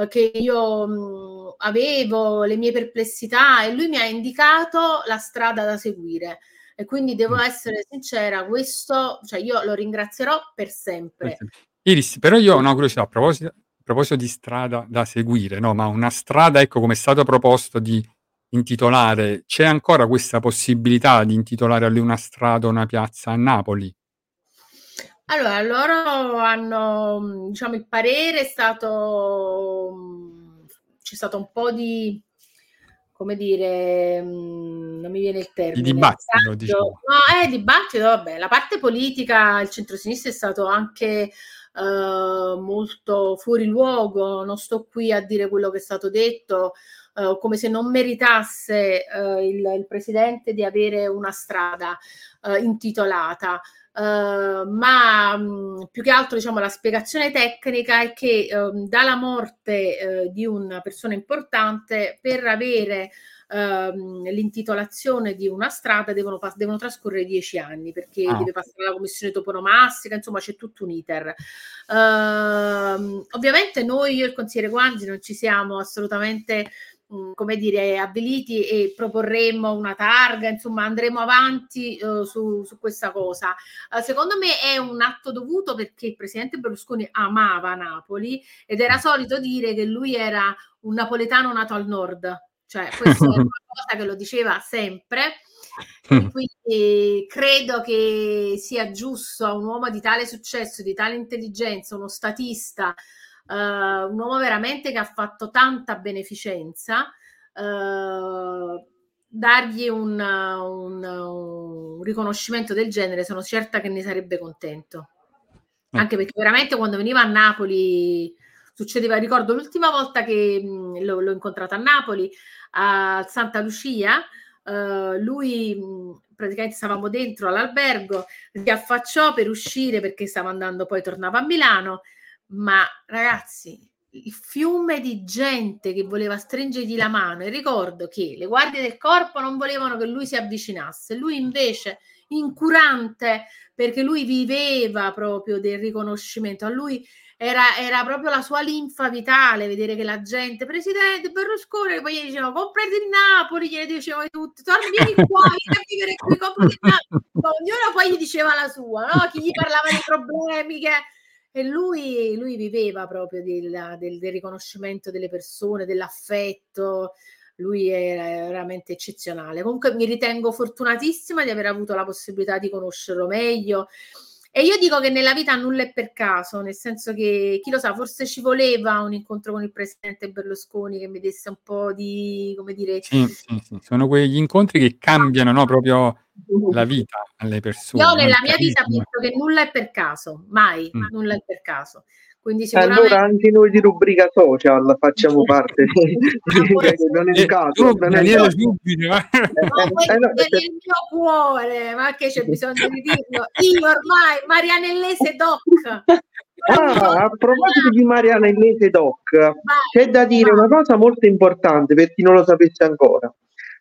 eh, che io mh, avevo, le mie perplessità e lui mi ha indicato la strada da seguire. E quindi devo Mm. essere sincera, questo, cioè io lo ringrazierò per sempre. Iris, però io ho una curiosità a proposito, a proposito di strada da seguire, no? Ma una strada, ecco, come è stato proposto di intitolare, c'è ancora questa possibilità di intitolare a lui una strada o una piazza a Napoli? Allora, loro hanno, mh, diciamo, il parere è stato, mh, c'è stato un po' di, come dire, mh, non mi viene il termine. dibattito, Tanto- diciamo. No, eh, dibattito, vabbè, la parte politica, il centrosinistra è stato anche eh, molto fuori luogo, non sto qui a dire quello che è stato detto, eh, come se non meritasse eh, il, il presidente di avere una strada eh, intitolata. Uh, ma mh, più che altro diciamo la spiegazione tecnica è che ehm, dalla morte eh, di una persona importante per avere ehm, l'intitolazione di una strada devono, devono trascorrere dieci anni perché Ah. deve passare la commissione toponomastica, insomma c'è tutto un iter. Ehm, ovviamente noi, io e il consigliere Guangi, non ci siamo assolutamente mh, come dire, avviliti e proporremo una targa, insomma andremo avanti eh, su, su questa cosa. Eh, secondo me è un atto dovuto perché il presidente Berlusconi amava Napoli ed era solito dire che lui era un napoletano nato al nord, cioè questa è una cosa che lo diceva sempre. E quindi credo che sia giusto a un uomo di tale successo, di tale intelligenza, uno statista, eh, un uomo veramente che ha fatto tanta beneficenza, eh, dargli un, un- un riconoscimento del genere, sono certa che ne sarebbe contento. Anche perché veramente quando veniva a Napoli succedeva, ricordo l'ultima volta che mh, l'ho, l'ho incontrato a Napoli, a Santa Lucia, eh, lui praticamente stavamo dentro all'albergo, si affacciò per uscire perché stava andando poi tornava a Milano, ma ragazzi, il fiume di gente che voleva stringergli la mano e ricordo che le guardie del corpo non volevano che lui si avvicinasse, lui invece incurante perché lui viveva proprio del riconoscimento, a lui era, era proprio la sua linfa vitale vedere che la gente, presidente Berlusconi, poi gli dicevano comprati il Napoli, gli dicevano tutti, torni vieni qua, vieni a vivere qui, comprati il Napoli. Ognuno poi gli diceva la sua, no? chi gli parlava dei problemi che... E lui, lui viveva proprio del, del- del riconoscimento delle persone, dell'affetto, lui era veramente eccezionale. Comunque mi ritengo fortunatissima di aver avuto la possibilità di conoscerlo meglio. E io dico che nella vita nulla è per caso, nel senso che chi lo sa, forse ci voleva un incontro con il presidente Berlusconi che mi desse un po' di, come dire, Sì, sì, sì, sono quegli incontri che cambiano, no, proprio la vita alle persone. Io nella mia vita penso che nulla è per caso, mai, Mm. nulla è per caso. Quindi sicuramente Allora anche noi di rubrica social facciamo parte di- non è Eh, un caso, non è Daniele, caso. subito, eh. No, Eh, eh, no, è nel mio cuore, ma che c'è bisogno di dirlo? Io ormai Marianellese Doc. Ah, a proposito di Mariana Ellese Doc, c'è da dire una cosa molto importante per chi non lo sapesse ancora.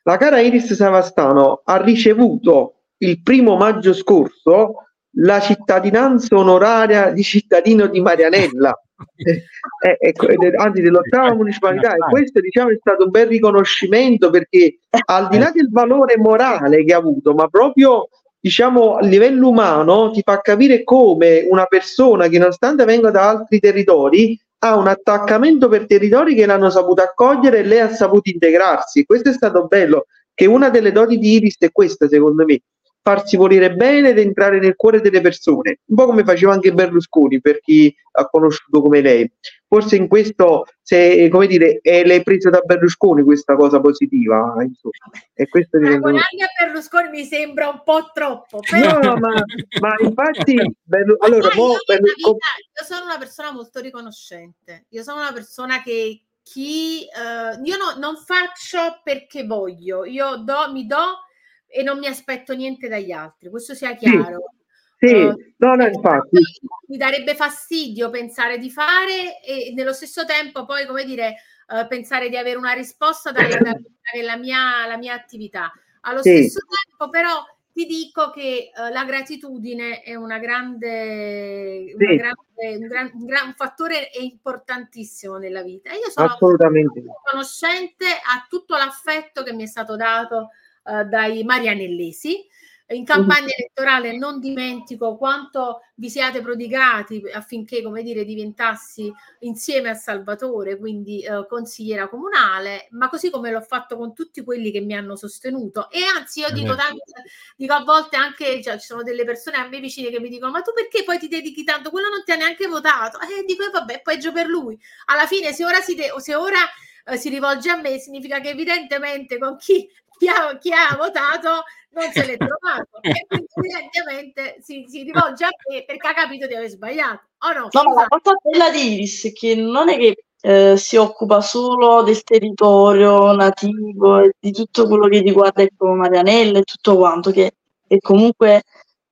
La cara Iris Savastano ha ricevuto il primo maggio scorso la cittadinanza onoraria di cittadino di Marianella, eh, eh, ecco, anzi dell'ottava municipalità, e questo diciamo è stato un bel riconoscimento perché al di là del valore morale che ha avuto, ma proprio diciamo a livello umano ti fa capire come una persona che nonostante venga da altri territori ha un attaccamento per territori che l'hanno saputo accogliere e lei ha saputo integrarsi. Questo è stato bello, che una delle doti di Iris è questa secondo me, farsi volere bene ed entrare nel cuore delle persone, un po' come faceva anche Berlusconi per chi ha conosciuto come lei. Forse in questo, se, come dire, è, l'hai preso da Berlusconi questa cosa positiva, insomma. E questo ritengo- Paragonarmi a Berlusconi mi sembra un po' troppo, però No, ma, ma infatti, Berlu- allora, mo io, Berlusconi- vita- io sono una persona molto riconoscente, io sono una persona che chi eh, io no- non faccio perché voglio, io do, mi do e non mi aspetto niente dagli altri, questo sia chiaro. Sì, Eh, no, no, infatti. mi darebbe fastidio pensare di fare e nello stesso tempo poi, come dire, eh, pensare di avere una risposta dalla, dalla mia, la mia attività. Allo Sì. stesso tempo, però, ti dico che eh, la gratitudine è una grande, una Sì. grande- un, gran, un gran fattore è importantissimo nella vita. Io sono Assolutamente. conoscente a tutto l'affetto che mi è stato dato eh, dai marianellesi. In campagna elettorale non dimentico quanto vi siate prodigati affinché, come dire, diventassi insieme a Salvatore, quindi eh, consigliera comunale, ma così come l'ho fatto con tutti quelli che mi hanno sostenuto. E anzi, io dico, Eh. tante- dico a volte anche, cioè, ci sono delle persone a me vicine che mi dicono: Ma tu perché poi ti dedichi tanto? Quello non ti ha neanche votato. E dico, "Eh, vabbè, peggio per lui. Alla fine, se ora si, de- se ora, eh, si rivolge a me, significa che evidentemente con chi, chi ha, chi ha votato non se l'è trovato. e quindi evidentemente si, si rivolge a me perché ha capito di aver sbagliato. O no? No, ma la cosa bella di Iris è che non è che eh, si occupa solo del territorio nativo e di tutto quello che riguarda ecco, Marianella e tutto quanto, che è comunque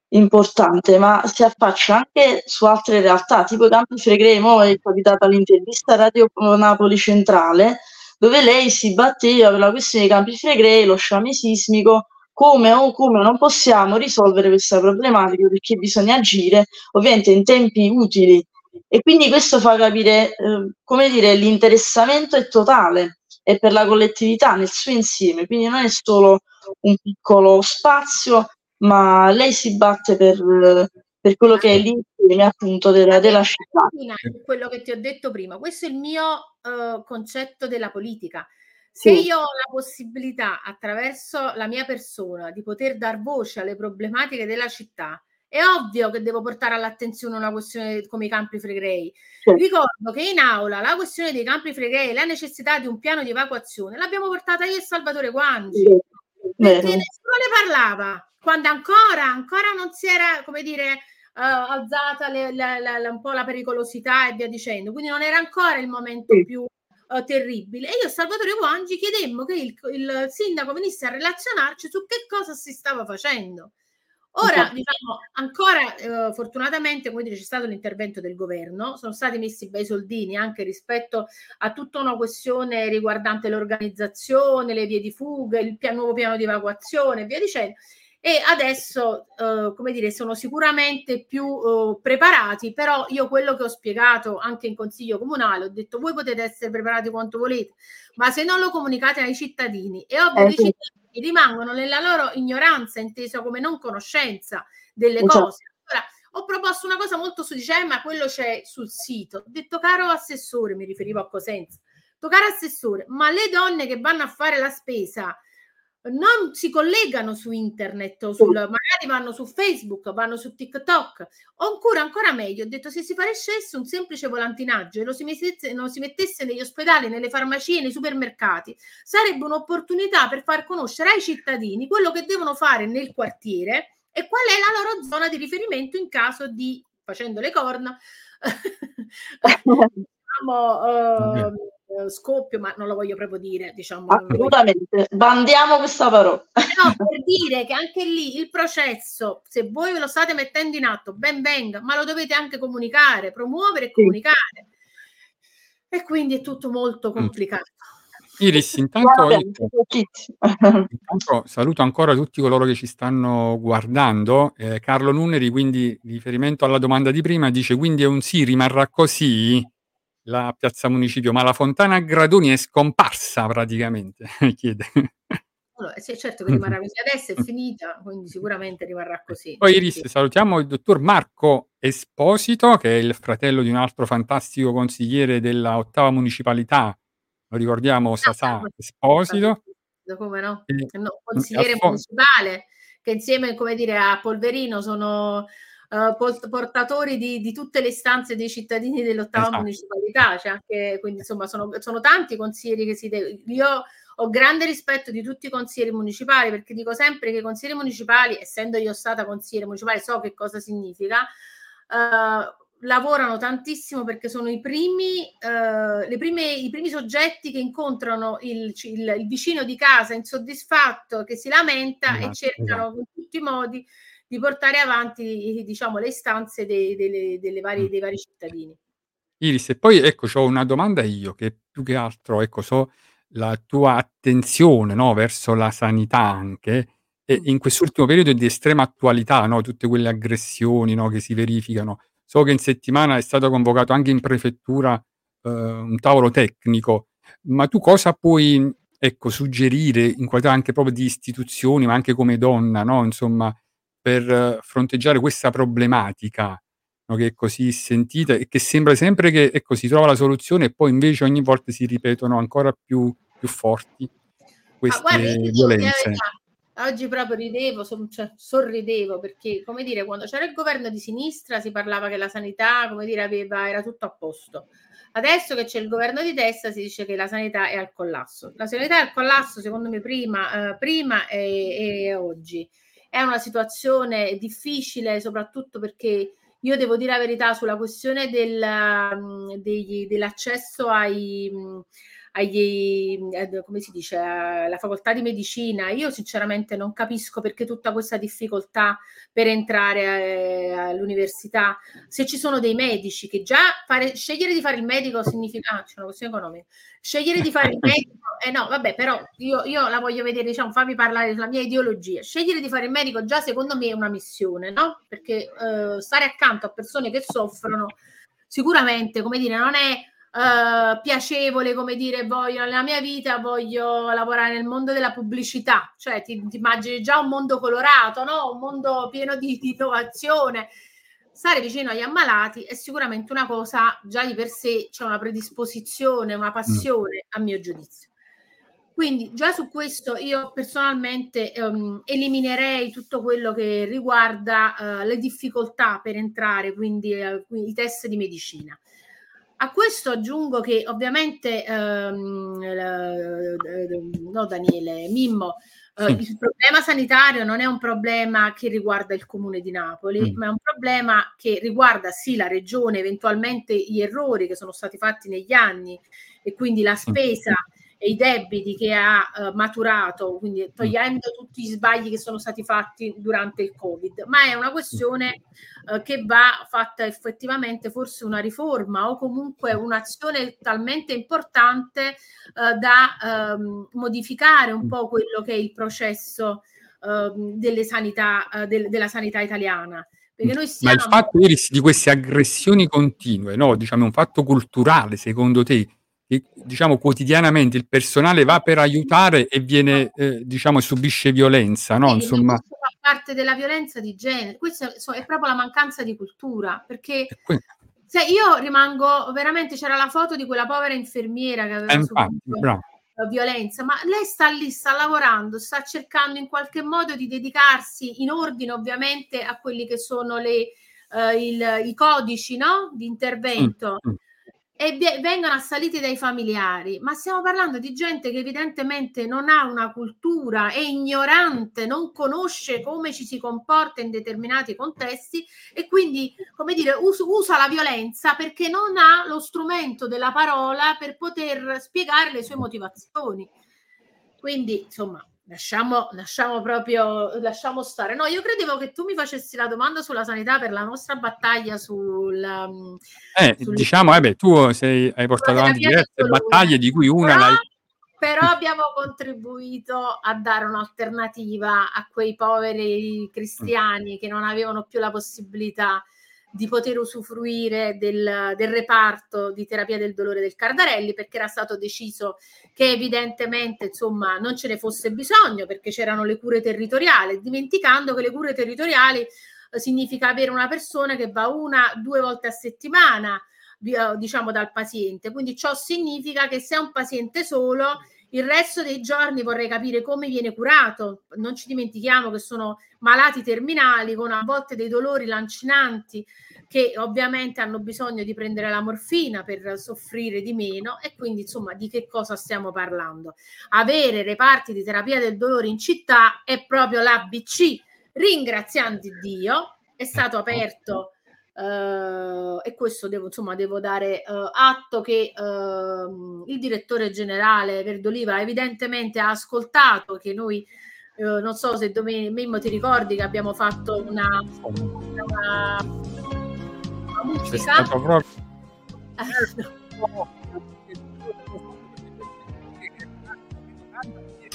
importante, ma si affaccia anche su altre realtà, tipo Campi Flegrei, mo è capitata l'intervista a Radio Napoli Centrale, dove lei si batteva per la questione dei Campi Flegrei, lo sciame sismico, come o come non possiamo risolvere questa problematica perché bisogna agire ovviamente in tempi utili. E quindi questo fa capire eh, come dire l'interessamento è totale e per la collettività nel suo insieme. Quindi non è solo un piccolo spazio ma lei si batte per, per quello che è l'insieme appunto della, della città quello che ti ho detto prima, questo è il mio eh, concetto della politica. Se Sì. io ho la possibilità, attraverso la mia persona, di poter dar voce alle problematiche della città, è ovvio che devo portare all'attenzione una questione come i campi flegrei. Certo. Ricordo che in aula la questione dei campi flegrei e la necessità di un piano di evacuazione l'abbiamo portata io e Salvatore Guangi perché Vero. nessuno ne parlava quando ancora, ancora non si era, come dire, alzata le- la- la- un po' la pericolosità e via dicendo, quindi non era ancora il momento Sì. più eh, terribile. E io e Salvatore Guangi chiedemmo che il, il sindaco venisse a relazionarci su che cosa si stava facendo. Ora, diciamo, ancora eh, fortunatamente, come dire, c'è stato l'intervento del governo, sono stati messi bei soldini anche rispetto a tutta una questione riguardante l'organizzazione, le vie di fuga, il pia- nuovo piano di evacuazione e via dicendo. E adesso, eh, come dire, sono sicuramente più eh, preparati, però io quello che ho spiegato anche in consiglio comunale, ho detto voi potete essere preparati quanto volete, ma se non lo comunicate ai cittadini, è ovvio Eh, che i sì. cittadini rimangono nella loro ignoranza, inteso come non conoscenza delle Esatto. cose. Allora, ho proposto una cosa molto su dice, "Eh, ma quello c'è sul sito. Ho detto, caro assessore, mi riferivo a Cosenza, caro assessore, ma le donne che vanno a fare la spesa non si collegano su internet o sul, magari vanno su Facebook, vanno su TikTok, o ancora, ancora meglio, ho detto se si facesse un semplice volantinaggio e lo si, mettesse, lo si mettesse negli ospedali, nelle farmacie, nei supermercati, sarebbe un'opportunità per far conoscere ai cittadini quello che devono fare nel quartiere e qual è la loro zona di riferimento in caso di, facendo le corna, diciamo, eh, scoppio, ma non lo voglio proprio dire, diciamo. assolutamente bandiamo questa parola No, per dire che anche lì il processo, se voi ve lo state mettendo in atto, ben venga, ma lo dovete anche comunicare, promuovere e comunicare. E quindi è tutto molto complicato. Iris, intanto, intanto saluto ancora tutti coloro che ci stanno guardando. Eh, Carlo Nuneri, quindi riferimento alla domanda di prima, dice quindi è un sì, rimarrà così la piazza municipio, ma la fontana gradoni è scomparsa praticamente, chiede. Allora, sì, certo che rimarrà così. Adesso è finita, quindi sicuramente rimarrà così. Poi Iris, Sì. salutiamo il dottor Marco Esposito, che è il fratello di un altro fantastico consigliere della ottava municipalità, lo ricordiamo, Sasà Ah, Esposito. Come no? E- No, consigliere Alfon- municipale che insieme, come dire, a Polverino sono eh, port- portatori di, di tutte le istanze dei cittadini dell'ottava Esatto. municipalità. C'è anche, quindi insomma sono, sono tanti i consiglieri che si de- Io ho grande rispetto di tutti i consiglieri municipali perché dico sempre che i consiglieri municipali, essendo io stata consigliere municipale, so che cosa significa. eh, lavorano tantissimo perché sono i primi, eh, le prime, i primi soggetti che incontrano il, il- il vicino di casa insoddisfatto che si lamenta e Esatto, cercano esatto. con tutti i modi di portare avanti diciamo, le istanze dei, delle- delle varie- Mm. dei vari cittadini. Iris, e poi ecco, c'ho una domanda io che più che altro, ecco, so la tua attenzione, no, verso la sanità anche, e in quest'ultimo periodo è di estrema attualità, no, tutte quelle aggressioni, no, che si verificano. So che in settimana è stato convocato anche in prefettura, uhm, un tavolo tecnico, ma tu cosa puoi, ecco, suggerire in qualità anche proprio di istituzioni, ma anche come donna, no, insomma, per fronteggiare questa problematica? no, che è così sentita e che sembra sempre che ecco, si trova la soluzione e poi invece ogni volta si ripetono ancora più, più forti guarda, queste dico la violenze. oggi proprio ridevo, cioè, sorridevo perché, come dire, quando c'era il governo di sinistra si parlava che la sanità, come dire, aveva, era tutto a posto. Adesso che c'è il governo di destra si dice che la sanità è al collasso. La sanità è al collasso, secondo me, prima, eh, prima e, e oggi. È una situazione difficile, soprattutto perché io devo dire la verità sulla questione del, mm, degli- dell'accesso ai, mm, agli, eh, come si dice, alla facoltà di medicina. Io sinceramente non capisco perché tutta questa difficoltà per entrare eh, all'università. Se ci sono dei medici che già fare, scegliere di fare il medico significa, ah, c'è una questione economica, scegliere di fare il medico, eh no, vabbè, però io, io la voglio vedere, diciamo, fammi parlare della mia ideologia. Scegliere di fare il medico già secondo me è una missione, no? Perché eh, stare accanto a persone che soffrono sicuramente, come dire, non è eh, piacevole, come dire, voglio nella mia vita voglio lavorare nel mondo della pubblicità, cioè ti, ti immagini già un mondo colorato, no? Un mondo pieno di, di innovazione. Stare vicino agli ammalati è sicuramente una cosa già di per sé c'è una predisposizione, una passione, a mio giudizio. Quindi già su questo io personalmente ehm, eliminerei tutto quello che riguarda eh, le difficoltà per entrare, quindi eh, i test di medicina. A questo aggiungo che ovviamente, ehm, eh, no Daniele, Mimmo, eh, Sì. il problema sanitario non è un problema che riguarda il comune di Napoli, Mm. ma è un problema che riguarda sì la regione, eventualmente gli errori che sono stati fatti negli anni e quindi la spesa e i debiti che ha eh, maturato, quindi togliendo tutti gli sbagli che sono stati fatti durante il Covid, ma è una questione eh, che va fatta effettivamente forse una riforma o comunque un'azione talmente importante eh, da ehm, modificare un po' quello che è il processo ehm, delle sanità, eh, del- della sanità italiana. Perché noi Ma il siamo... fatto di queste aggressioni continue, no, diciamo, è un fatto culturale secondo te? Diciamo quotidianamente il personale va per aiutare e viene, eh, diciamo, subisce violenza, no? Ma Insomma, fa parte della violenza di genere, questo è, proprio la mancanza di cultura, perché se io rimango veramente, c'era la foto di quella povera infermiera che aveva eh, infatti, eh, violenza, ma lei sta lì, sta lavorando, sta cercando in qualche modo di dedicarsi in ordine ovviamente a quelli che sono le, eh, il- i codici no? di intervento Mm, mm. E vengono assaliti dai familiari, ma stiamo parlando di gente che evidentemente non ha una cultura, è ignorante, non conosce come ci si comporta in determinati contesti e quindi, come dire, us- usa la violenza perché non ha lo strumento della parola per poter spiegare le sue motivazioni. Quindi, insomma, lasciamo, lasciamo proprio lasciamo stare. No, io credevo che tu mi facessi la domanda sulla sanità per la nostra battaglia sul, um, Eh, sul- diciamo, eh beh, tu sei, hai portato avanti diverse battaglie, di cui una Però- l'hai... però abbiamo contribuito a dare un'alternativa a quei poveri cristiani che non avevano più la possibilità di poter usufruire del, del reparto di terapia del dolore del Cardarelli perché era stato deciso che evidentemente insomma non ce ne fosse bisogno perché c'erano le cure territoriali, dimenticando che le cure territoriali eh, significa avere una persona che va una due volte a settimana eh, diciamo dal paziente. Quindi ciò significa che se è un paziente solo, il resto dei giorni vorrei capire come viene curato. Non ci dimentichiamo che sono malati terminali con a volte dei dolori lancinanti che ovviamente hanno bisogno di prendere la morfina per soffrire di meno e quindi insomma di che cosa stiamo parlando? Avere reparti di terapia del dolore in città è proprio l'ABC. Ringraziando Dio è stato aperto eh, e questo devo, insomma, devo dare eh, atto che ehm, il direttore generale Verdoliva evidentemente ha ascoltato che noi, eh, non so se Domenico Mimmo ti ricordi che abbiamo fatto una, una, una C'è musica. stato proprio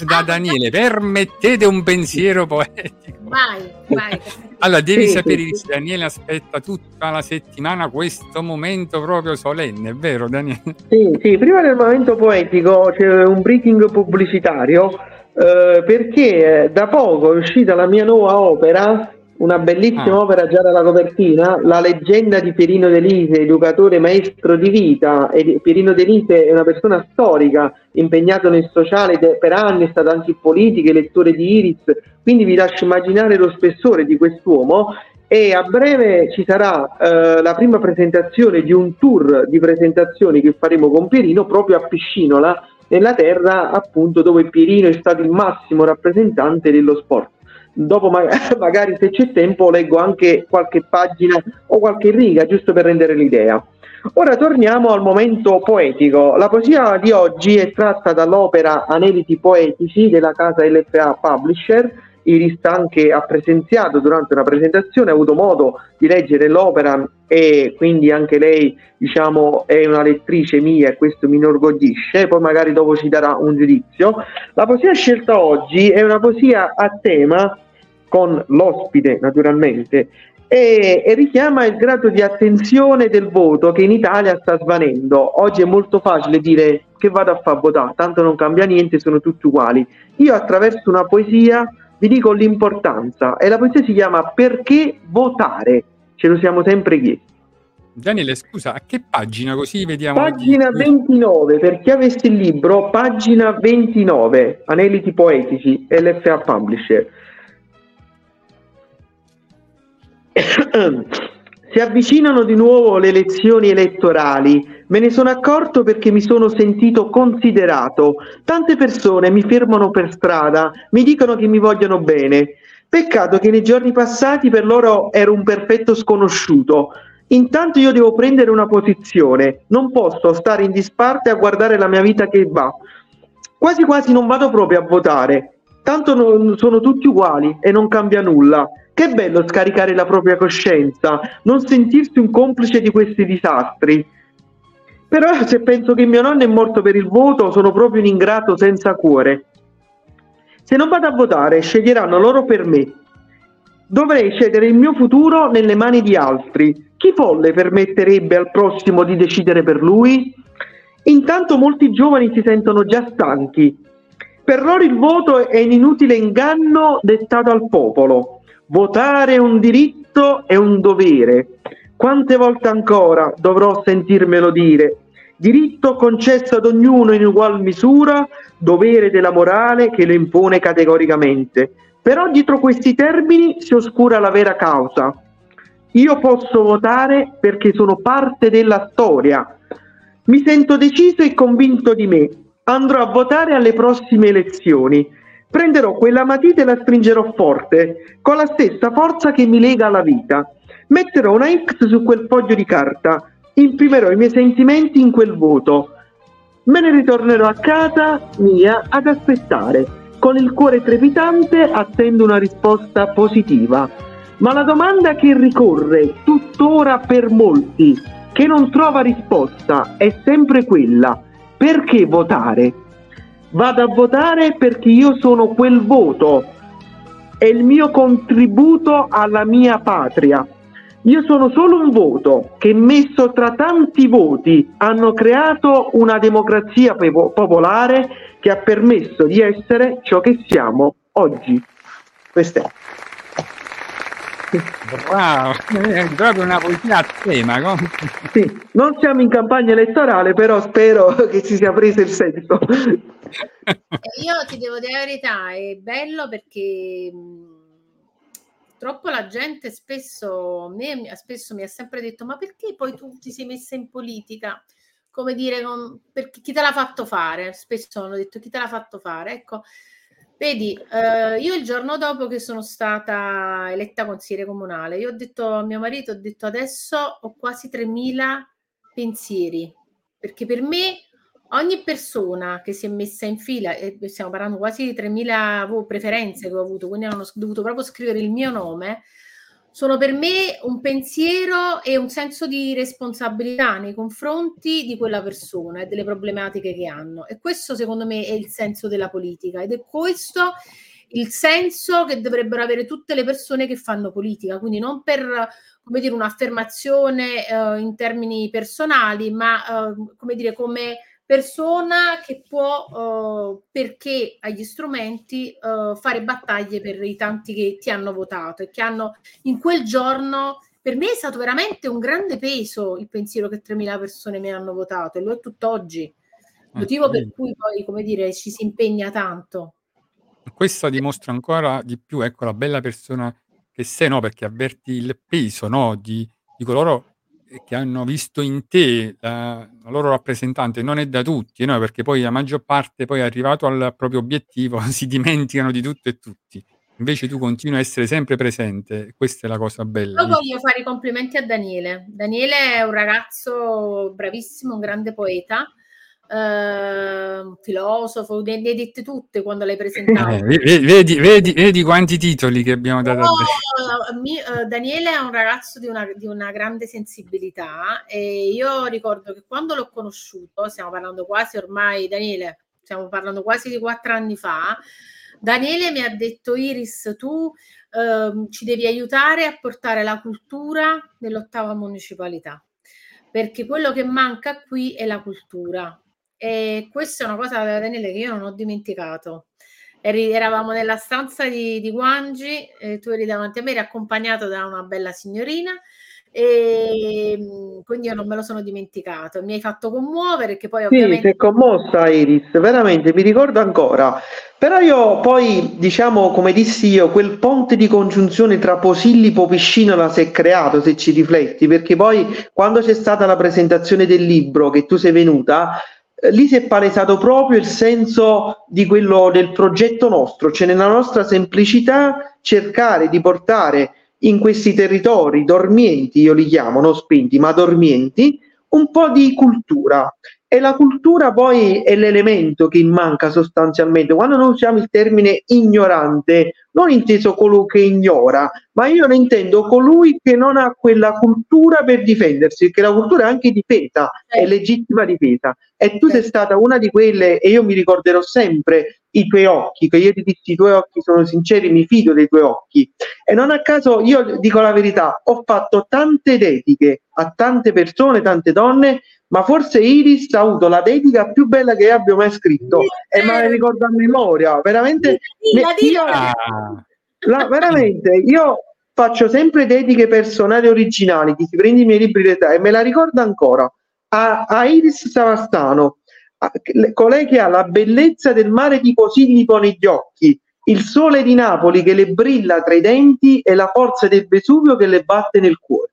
da Daniele, permettete un pensiero poetico. Vai, vai. Allora, devi Sì, sapere sì, che sì. Daniele aspetta tutta la settimana questo momento proprio solenne, è vero Daniele? Sì, sì, prima del momento poetico c'è un breaking pubblicitario eh, perché eh, da poco è uscita la mia nuova opera, una bellissima Ah. opera già dalla copertina, La leggenda di Pierino Delise, educatore maestro di vita. E Pierino Delise è una persona storica, impegnato nel sociale per anni, è stato anche in politica, elettore di Iris, quindi vi lascio immaginare lo spessore di quest'uomo e a breve ci sarà eh, la prima presentazione di un tour di presentazioni che faremo con Pierino proprio a Piscinola, nella terra appunto dove Pierino è stato il massimo rappresentante dello sport. Dopo ma- magari se c'è tempo leggo anche qualche pagina o qualche riga giusto per rendere l'idea. Ora torniamo al momento poetico. La poesia di oggi è tratta dall'opera Aneliti poetici della casa LFA Publisher. Iris anche ha presenziato durante una presentazione, ha avuto modo di leggere l'opera e quindi anche lei diciamo è una lettrice mia e questo mi inorgoglisce, poi magari dopo ci darà un giudizio. La poesia scelta oggi è una poesia a tema con l'ospite naturalmente e, e richiama il grado di attenzione del voto che in Italia sta svanendo. Oggi è molto facile dire che vado a far votare, tanto non cambia niente, sono tutti uguali. Io attraverso una poesia vi dico l'importanza e la poesia si chiama Perché votare? Ce lo siamo sempre chiesti. Daniele, scusa, a che pagina così vediamo? Pagina di- 29, per chi avesse il libro, pagina 29, Aneliti Poetici, LFA Publisher. Si avvicinano di nuovo le elezioni elettorali. Me ne sono accorto perché mi sono sentito considerato. Tante persone mi fermano per strada, mi dicono che mi vogliono bene. Peccato che nei giorni passati per loro ero un perfetto sconosciuto. Intanto io devo prendere una posizione, non posso stare in disparte a guardare la mia vita che va. Quasi quasi non vado proprio a votare, tanto non- sono tutti uguali e non cambia nulla. Che bello scaricare la propria coscienza, non sentirsi un complice di questi disastri. Però se penso che mio nonno è morto per il voto, sono proprio un ingrato senza cuore. Se non vado a votare, sceglieranno loro per me. Dovrei cedere il mio futuro nelle mani di altri. Chi folle permetterebbe al prossimo di decidere per lui? Intanto molti giovani si sentono già stanchi. Per loro il voto è un inutile inganno dettato al popolo. Votare è un diritto e un dovere. Quante volte ancora dovrò sentirmelo dire? Diritto concesso ad ognuno in ugual misura, dovere della morale che lo impone categoricamente. Però dietro questi termini si oscura la vera causa. Io posso votare perché sono parte della storia. Mi sento deciso e convinto di me. Andrò a votare alle prossime elezioni. Prenderò quella matita e la stringerò forte, con la stessa forza che mi lega alla vita. Metterò una X su quel foglio di carta. Imprimerò i miei sentimenti in quel voto. Me ne ritornerò a casa mia ad aspettare. Con il cuore trepidante attendo una risposta positiva. Ma la domanda che ricorre tuttora per molti, che non trova risposta, è sempre quella: perché votare? Vado a votare perché io sono quel voto, è il mio contributo alla mia patria. Io sono solo un voto che messo tra tanti voti hanno creato una democrazia popolare che ha permesso di essere ciò che siamo oggi. Questo è. Bravo, è proprio una poesia a tema. com- Sì, non siamo in campagna elettorale, però spero che si sia preso il senso. Io ti devo dire la verità, è bello perché mh, troppo la gente spesso, me spesso mi ha sempre detto ma perché poi tu ti sei messa in politica? Come dire, non- perché chi te l'ha fatto fare? Spesso hanno detto chi te l'ha fatto fare? Ecco, Vedi, eh, io il giorno dopo che sono stata eletta consigliere comunale, io ho detto a mio marito, ho detto adesso ho quasi 3.000 pensieri, perché per me ogni persona che si è messa in fila, e stiamo parlando quasi di 3.000 vo- preferenze che ho avuto, quindi hanno dovuto proprio scrivere il mio nome, sono per me un pensiero e un senso di responsabilità nei confronti di quella persona e delle problematiche che hanno. E questo secondo me è il senso della politica ed è questo il senso che dovrebbero avere tutte le persone che fanno politica, quindi non per come dire un'affermazione eh, in termini personali, ma eh, come dire come persona che può, eh, perché ha gli strumenti, eh, fare battaglie per i tanti che ti hanno votato e che hanno in quel giorno, per me è stato veramente un grande peso il pensiero che 3.000 persone mi hanno votato e lo è tutt'oggi. Motivo per cui poi, come dire, ci si impegna tanto. Questo dimostra ancora di più, ecco, la bella persona che sei, no? Perché avverti il peso, no? Di, di coloro eh, che hanno visto in te la, la loro rappresentante. Non è da tutti, no? Perché poi la maggior parte, poi arrivato al proprio obiettivo, si dimenticano di tutto e tutti. Invece tu continui a essere sempre presente, questa è la cosa bella. Io voglio fare i complimenti a Daniele. Daniele è un ragazzo bravissimo, un grande poeta, eh, un filosofo, ne, ne hai dette tutte quando l'hai presentato. Eh, ve- vedi, vedi, vedi quanti titoli che abbiamo dato eh, mi- eh, Daniele è un ragazzo di una, di una grande sensibilità e io ricordo che quando l'ho conosciuto, stiamo parlando quasi ormai, Daniele, stiamo parlando quasi di quattro anni fa, Daniele mi ha detto Iris, tu ehm, ci devi aiutare a portare la cultura nell'ottava municipalità, perché quello che manca qui è la cultura. E questa è una cosa, Daniele, che io non ho dimenticato. Eri- eravamo nella stanza di, di Guangi, eh, tu eri davanti a me, eri accompagnato da una bella signorina e mh, quindi io non me lo sono dimenticato. Mi hai fatto commuovere che poi Sì, ovviamente è commossa Iris, veramente, mi ricordo ancora. Però io poi, diciamo, come dissi io, quel ponte di congiunzione tra Posillipo Piscinola si è creato, se ci rifletti, perché poi quando c'è stata la presentazione del libro che tu sei venuta, lì si è palesato proprio il senso di quello del progetto nostro, cioè nella nostra semplicità cercare di portare in questi territori dormienti, io li chiamo, non spenti, ma dormienti, un po' di cultura. E la cultura poi è l'elemento che manca sostanzialmente. Quando noi usiamo il termine ignorante, non inteso colui che ignora, ma io ne intendo colui che non ha quella cultura per difendersi, perché la cultura è anche difesa, è Certo. legittima difesa. E tu sei Certo. stata una di quelle, e io mi ricorderò sempre i tuoi occhi, che io ti dissi i tuoi occhi sono sinceri, mi fido dei tuoi occhi. E non a caso, io dico la verità, ho fatto tante dediche a tante persone, tante donne, ma forse Iris ha avuto la dedica più bella che abbia mai scritto e me la ricordo a memoria, veramente. Ne- dilla, io- la- veramente, io faccio sempre dediche personali originali, chi si prende i miei libri di età e me la ricordo ancora. A, a Iris Savastano, colei che ha la bellezza del mare di Posillipo negli occhi, il sole di Napoli che le brilla tra i denti e la forza del Vesuvio che le batte nel cuore.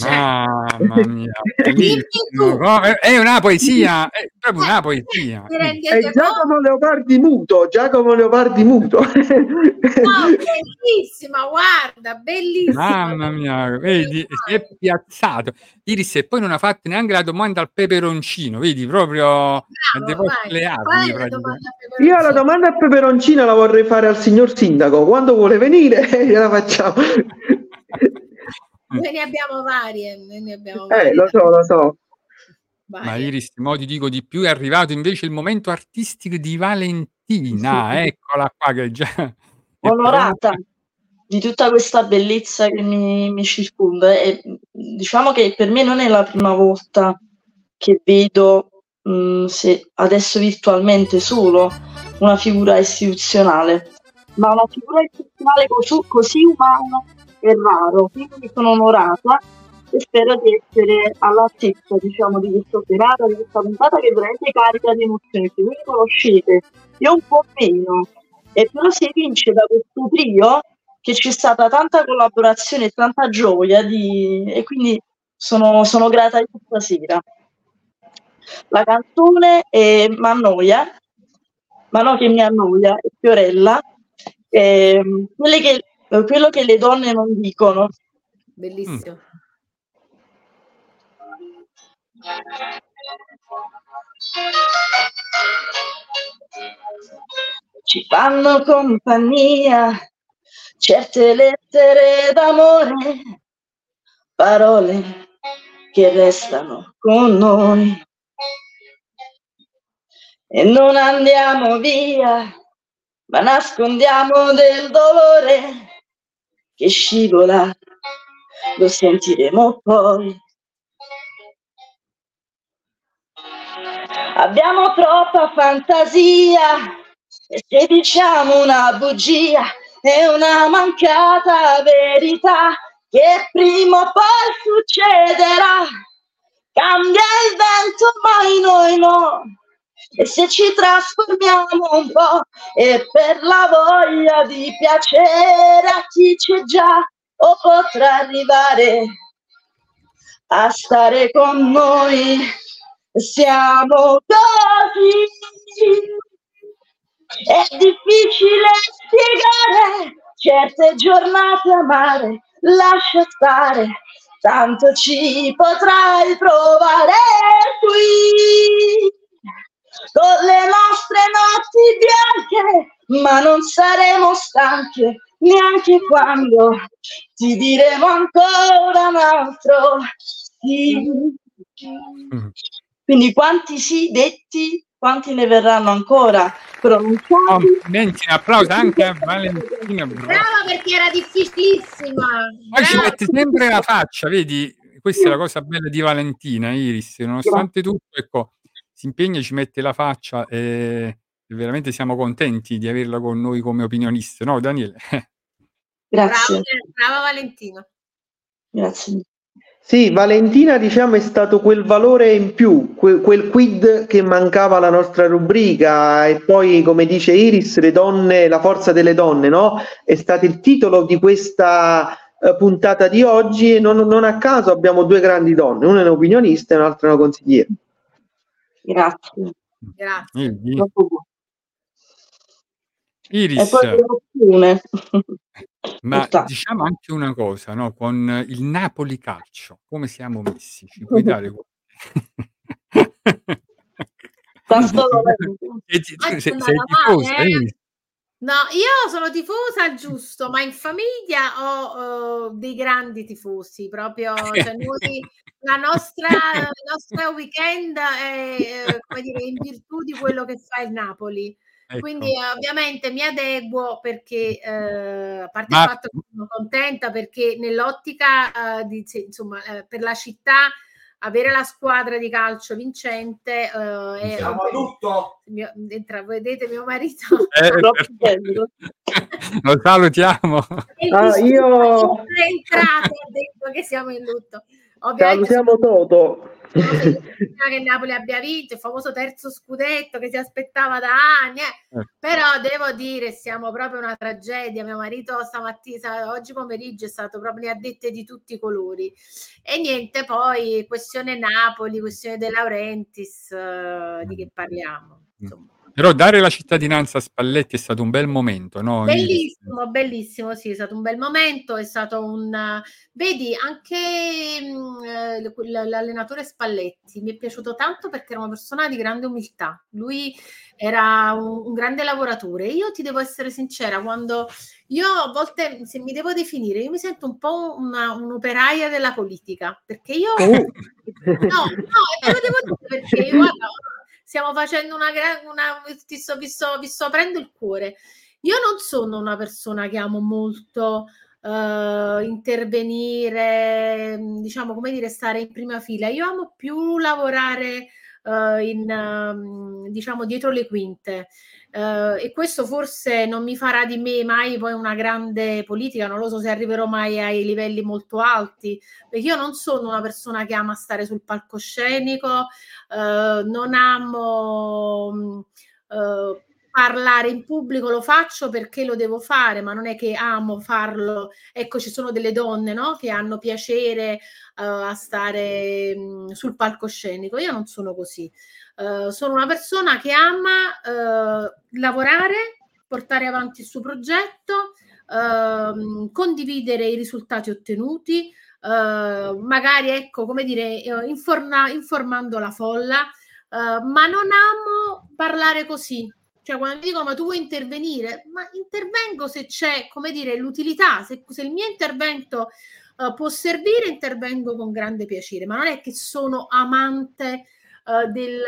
Mamma mia, È una poesia, è proprio una poesia. È? Giacomo Leopardi muto, Giacomo Leopardi muto. No, bellissima, guarda, bellissima. Mamma mia, vedi, si è piazzato. Iris e poi non ha fatto neanche la domanda al peperoncino, vedi, proprio Bravo, le armi la Io la domanda a peperoncino la vorrei fare al signor sindaco. Quando vuole venire, gliela facciamo. Noi ne abbiamo varie, noi ne abbiamo Eh, lo so, lo so. Ma varie. Iris, mo ti dico di più, è arrivato invece il momento artistico di Valentina, Sì. eccola qua che già onorata di tutta questa bellezza che mi, mi circonda e diciamo che per me non è la prima volta che vedo, mh, se adesso virtualmente solo, una figura istituzionale, ma una figura istituzionale così, così umana è raro, quindi sono onorata e spero di essere all'altezza, diciamo, di questa serata, di questa puntata che veramente carica di emozioni. Se voi conoscete, io un po' meno, e però si evince da questo trio che c'è stata tanta collaborazione e tanta gioia di- e quindi sono, sono grata di stasera. La canzone è Mannoia ma no che mi annoia, è Fiorella. Ehm, quelle che- eh, quello che le donne non dicono. Bellissimo. Ci fanno compagnia certe lettere d'amore, parole che restano con noi. E non andiamo via, ma nascondiamo del dolore che scivola, lo sentiremo poi. Abbiamo troppa fantasia e se diciamo una bugia è una mancata verità che prima o poi succederà. Cambia il vento, ma noi no. E se ci trasformiamo un po' e per la voglia di piacere a chi c'è già o potrà arrivare a stare con noi. Siamo così. È difficile spiegare certe giornate amare, lascia stare, tanto ci potrai provare qui. Con le nostre notti bianche, ma non saremo stanche neanche quando ti diremo ancora un altro sì. Mm. Quindi quanti sì detti, quanti ne verranno ancora pronunciati? Complimenti, un applauso anche a Valentina. brava. Brava perché era difficilissima. Poi ci mette sempre la faccia, vedi? Questa è la cosa bella di Valentina, Iris. Nonostante tutto, ecco, si impegna e ci mette la faccia e, e veramente siamo contenti di averla con noi come opinionista, no, Daniele? Grazie, Brava, brava Valentina. grazie. Sì, Valentina diciamo è stato quel valore in più, que- quel quid che mancava alla nostra rubrica e poi come dice Iris, le donne, la forza delle donne, no? È stato il titolo di questa eh, puntata di oggi e non, non a caso abbiamo due grandi donne, una è un'opinionista e un'altra è una consigliera. Grazie. Grazie. Vedi? Troppo buono. E Iris, ma diciamo anche una cosa, no? Con il Napoli calcio, come siamo messi? Ci puoi dare Sta solo sei, sei tifosa, male, eh? No, io sono tifosa giusto, ma in famiglia ho eh, dei grandi tifosi, proprio, cioè noi, la nostra, la nostra weekend è, eh, come dire, in virtù di quello che fa il Napoli. Ecco. Quindi ovviamente mi adeguo perché, eh, a parte Ma- il fatto che sono contenta perché nell'ottica eh, di, insomma, eh, per la città avere la squadra di calcio vincente eh, è Siamo a lutto. mio- entra, vedete mio marito Eh. Lo salutiamo. Ah, io- è entrato ha detto che siamo in lutto ovviamente Salutiamo Toto. sono felice che Napoli abbia vinto il famoso terzo scudetto che si aspettava da anni eh. Eh. però devo dire siamo proprio una tragedia mio marito stamattina oggi pomeriggio è stato proprio ne ha dette di tutti i colori e niente poi questione Napoli questione De Laurentiis eh, di che parliamo insomma Però dare la cittadinanza a Spalletti è stato un bel momento, no? Bellissimo, bellissimo, sì, è stato un bel momento, è stato un... Vedi, anche mm, eh, l'allenatore Spalletti mi è piaciuto tanto perché era una persona di grande umiltà, lui era un, un grande lavoratore. Io ti devo essere sincera, quando io a volte, se mi devo definire, io mi sento un po' una- un'operaia della politica, perché io... Oh. No, no, te lo devo dire perché guarda, stiamo facendo una gran una, ti sto, vi, sto, vi sto aprendo il cuore. Io non sono una persona che amo molto eh, intervenire, diciamo come dire, stare in prima fila. Io amo più lavorare eh, in, ehm, diciamo, dietro le quinte. Eh, e questo forse non mi farà di me mai poi una grande politica, non lo so se arriverò mai ai livelli molto alti, perché io non sono una persona che ama stare sul palcoscenico, eh, non amo eh, parlare in pubblico lo faccio perché lo devo fare, ma non è che amo farlo. Ecco, ci sono delle donne, no, che hanno piacere a stare mh, sul palcoscenico. Io non sono così. Eh, sono una persona che ama eh, lavorare, portare avanti il suo progetto, ehm, condividere i risultati ottenuti, eh, magari ecco, come dire, informa- informando la folla, ma non amo parlare così. Cioè, quando mi dicono ma tu vuoi intervenire, ma intervengo se c'è, come dire, l'utilità, se, se il mio intervento può servire, intervengo con grande piacere, ma non è che sono amante eh, del,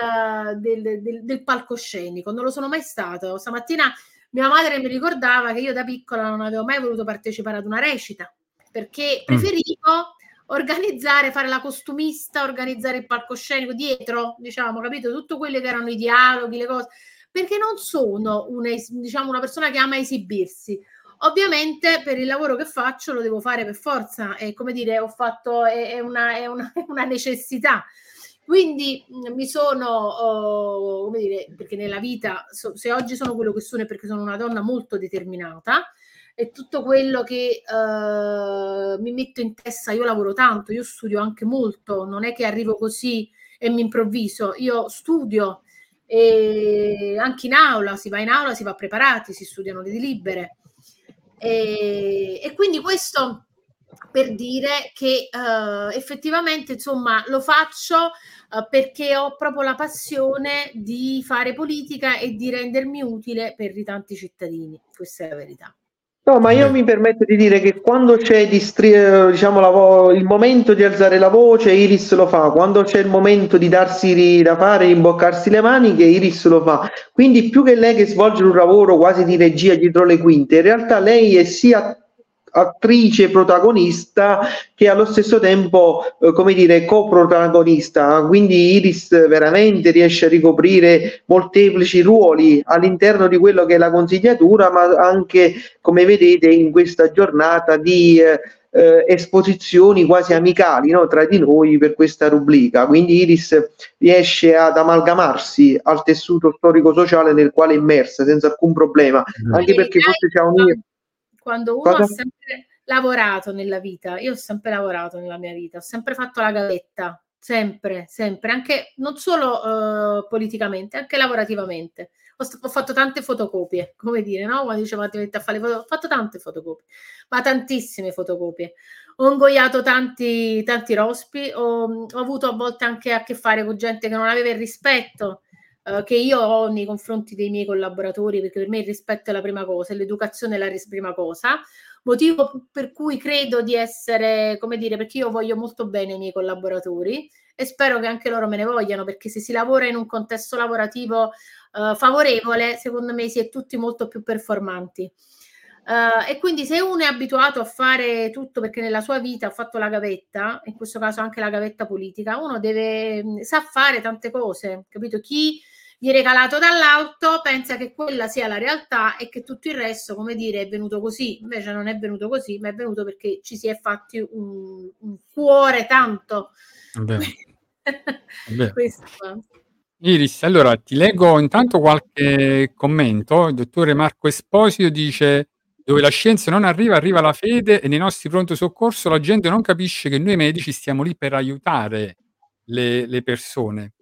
del- del- del palcoscenico, non lo sono mai stato. Stamattina mia madre mi ricordava che io da piccola non avevo mai voluto partecipare ad una recita perché preferivo organizzare, fare la costumista, organizzare il palcoscenico dietro, diciamo, capito? Tutto quello che erano i dialoghi, le cose, perché non sono una, diciamo, una persona che ama esibirsi. Ovviamente per il lavoro che faccio lo devo fare per forza, è come dire, ho fatto, è, è una, è una- è una necessità. Quindi mh, mi sono, oh, come dire, perché nella vita, so- se oggi sono quello che sono è perché sono una donna molto determinata e tutto quello che eh, mi metto in testa, io lavoro tanto, io studio anche molto, non è che arrivo così e mi improvviso, io studio e anche in aula, si va in aula, si va preparati, si studiano le libere. E, e quindi questo per dire che eh, effettivamente insomma lo faccio eh, perché ho proprio la passione di fare politica e di rendermi utile per i tanti cittadini. Questa è la verità. No, ma io mi permetto di dire che quando c'è distri- eh, diciamo, vo- il momento di alzare la voce, Iris lo fa, quando c'è il momento di darsi ri- da fare, imboccarsi le maniche, Iris lo fa. Quindi più che lei che svolge un lavoro quasi di regia dietro le quinte, in realtà lei è sia attrice protagonista che allo stesso tempo, eh, come dire, coprotagonista. Quindi Iris veramente riesce a ricoprire molteplici ruoli all'interno di quello che è la consigliatura, ma anche, come vedete, in questa giornata di eh, eh, esposizioni quasi amicali no, tra di noi per questa rubrica. Quindi Iris riesce ad amalgamarsi al tessuto storico-sociale nel quale è immersa senza alcun problema, anche perché forse c'è un Quando uno Cosa? ha sempre lavorato nella vita, io ho sempre lavorato nella mia vita, ho sempre fatto la gavetta, sempre, sempre, anche non solo eh, politicamente, anche lavorativamente. Ho, ho fatto tante fotocopie, come dire, no? Quando dicevano ti metti a fare le foto, ho fatto tante fotocopie, ma tantissime fotocopie. Ho ingoiato tanti, tanti rospi, ho, ho avuto a volte anche a che fare con gente che non aveva il rispetto eh, che io ho nei confronti dei miei collaboratori, perché per me il rispetto è la prima cosa, e l'educazione è la prima cosa. Motivo per cui credo di essere, come dire, perché io voglio molto bene i miei collaboratori e spero che anche loro me ne vogliano, perché se si lavora in un contesto lavorativo eh, favorevole, secondo me si è tutti molto più performanti. Eh, e quindi se uno è abituato a fare tutto perché nella sua vita ha fatto la gavetta, in questo caso anche la gavetta politica, uno deve mh, sa fare tante cose, capito? Chi viene calato dall'alto pensa che quella sia la realtà e che tutto il resto, come dire, è venuto così. Invece non è venuto così, ma è venuto perché ci si è fatti un, un cuore tanto. È vero, è vero. Questo. Iris, allora ti leggo intanto qualche commento. Il dottore Marco Esposito dice: Dove la scienza non arriva, arriva la fede, e nei nostri pronto soccorso la gente non capisce che noi medici stiamo lì per aiutare le, le persone.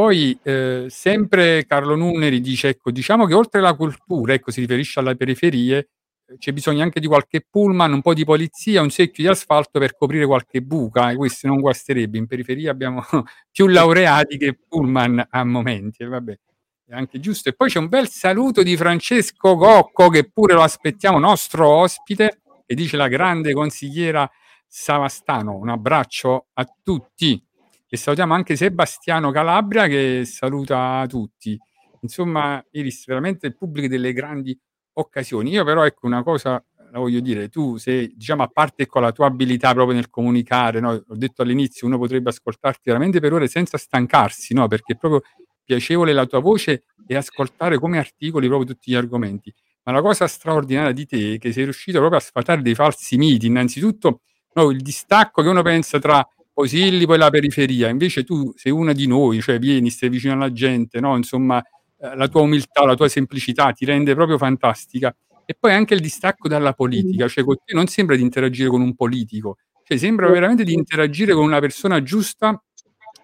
Poi, eh, sempre Carlo Nuneri dice: Ecco, diciamo che oltre alla cultura, ecco, si riferisce alle periferie, eh, c'è bisogno anche di qualche pullman, un po' di polizia, un secchio di asfalto per coprire qualche buca, e questo non guasterebbe. In periferia abbiamo più laureati che pullman a momenti, e vabbè, è anche giusto. E poi c'è un bel saluto di Francesco Gocco, che pure lo aspettiamo, nostro ospite, e dice la grande consigliera Savastano. Un abbraccio a tutti. E salutiamo anche Sebastiano Calabria che saluta tutti. Insomma, Iris, veramente il pubblico delle grandi occasioni. Io però, ecco, una cosa la voglio dire, tu sei, diciamo, a parte con la tua abilità proprio nel comunicare, no? Ho detto all'inizio, uno potrebbe ascoltarti veramente per ore senza stancarsi, no? Perché è proprio piacevole la tua voce e ascoltare come articoli proprio tutti gli argomenti. Ma la cosa straordinaria di te è che sei riuscito proprio a sfatare dei falsi miti. Innanzitutto, no, il distacco che uno pensa tra Posillipo e la periferia, invece tu sei una di noi, cioè vieni, stai vicino alla gente, no? Insomma, eh, la tua umiltà, la tua semplicità ti rende proprio fantastica. E poi anche il distacco dalla politica, cioè con te non sembra di interagire con un politico, cioè sembra veramente di interagire con una persona giusta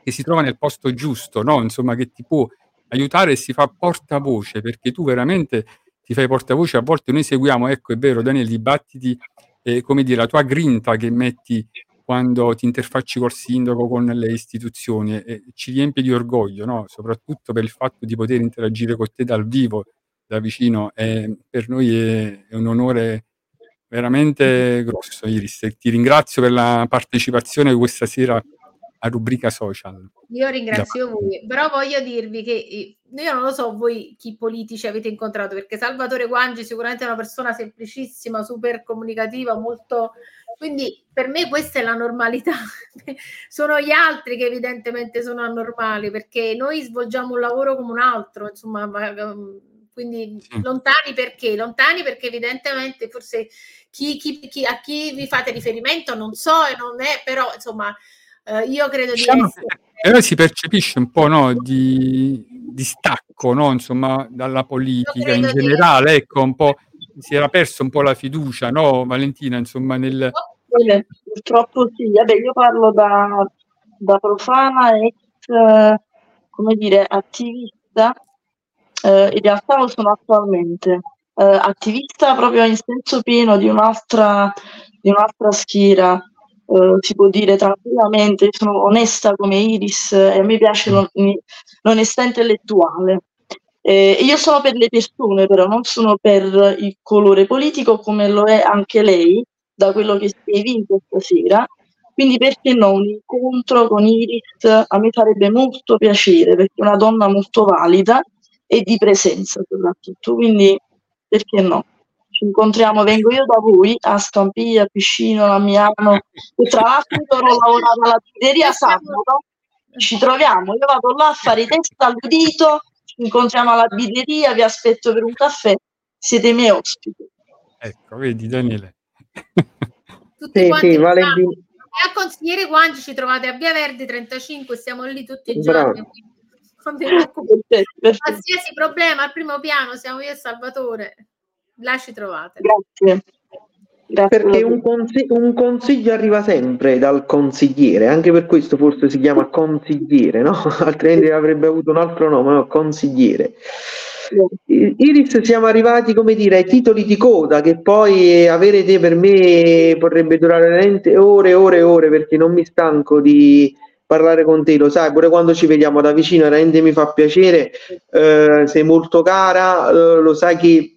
che si trova nel posto giusto, no? Insomma, che ti può aiutare e si fa portavoce, perché tu veramente ti fai portavoce, a volte noi seguiamo, ecco, è vero, Daniel, dibattiti, eh, come dire, la tua grinta che metti quando ti interfacci col sindaco, con le istituzioni, e, ci riempie di orgoglio, no? soprattutto per il fatto di poter interagire con te dal vivo, da vicino. E per noi è, è un onore veramente grosso, Iris. E ti ringrazio per la partecipazione questa sera a rubrica social. Io ringrazio voi, però voglio dirvi che io non lo so voi chi politici avete incontrato, perché Salvatore Guangi sicuramente è una persona semplicissima, super comunicativa, molto... Quindi per me questa è la normalità. sono gli altri che evidentemente sono anormali, perché noi svolgiamo un lavoro come un altro, insomma, ma, um, quindi Sì. lontani perché? Lontani perché evidentemente forse chi, chi- chi- a chi vi fate riferimento non so e non è, però insomma eh, io credo di Diciamo, essere... però si percepisce un po' no, di, di stacco no, insomma, dalla politica in credo di- generale, ecco, un po', si era perso un po' la fiducia, no, Valentina, insomma, nel... Bene, Purtroppo sì, vabbè, io parlo da, da profana ex, eh, come dire, attivista, eh, in realtà lo sono attualmente, Eh, attivista proprio in senso pieno di un'altra, di un'altra schiera, eh, si può dire tranquillamente, sono onesta come Iris eh, e a me piace l'on- l'onestà intellettuale. Eh, io sono per le persone, però non sono per il colore politico come lo è anche lei, da quello che si è vinto stasera. Quindi perché no, un incontro con Iris a me farebbe molto piacere perché è una donna molto valida e di presenza soprattutto. Quindi perché no? Ci incontriamo, vengo io da voi a Stampiglia, a Piscino, a Miano, e tra l'altro io ho lavorato alla pizzeria sabato, ci troviamo, io vado là a fare i test all'udito, incontriamo alla birreria, vi aspetto per un caffè, siete i miei ospiti. Ecco, vedi Daniele. tutti Sì, quanti sì, sanno. E a consigliere Guangi ci trovate a Via Verdi 35, stiamo lì tutti i giorni. Qualsiasi problema al primo piano siamo io e Salvatore, là ci trovate. Grazie. Perché un, consi- un consiglio arriva sempre dal consigliere, anche per questo forse si chiama consigliere, no? Altrimenti avrebbe avuto un altro nome, no? Consigliere. Iris, siamo arrivati, come dire, ai titoli di coda che poi avere te per me potrebbe durare veramente ore e ore e ore perché non mi stanco di parlare con te, lo sai, pure quando ci vediamo da vicino veramente mi fa piacere, eh, sei molto cara, eh, lo sai che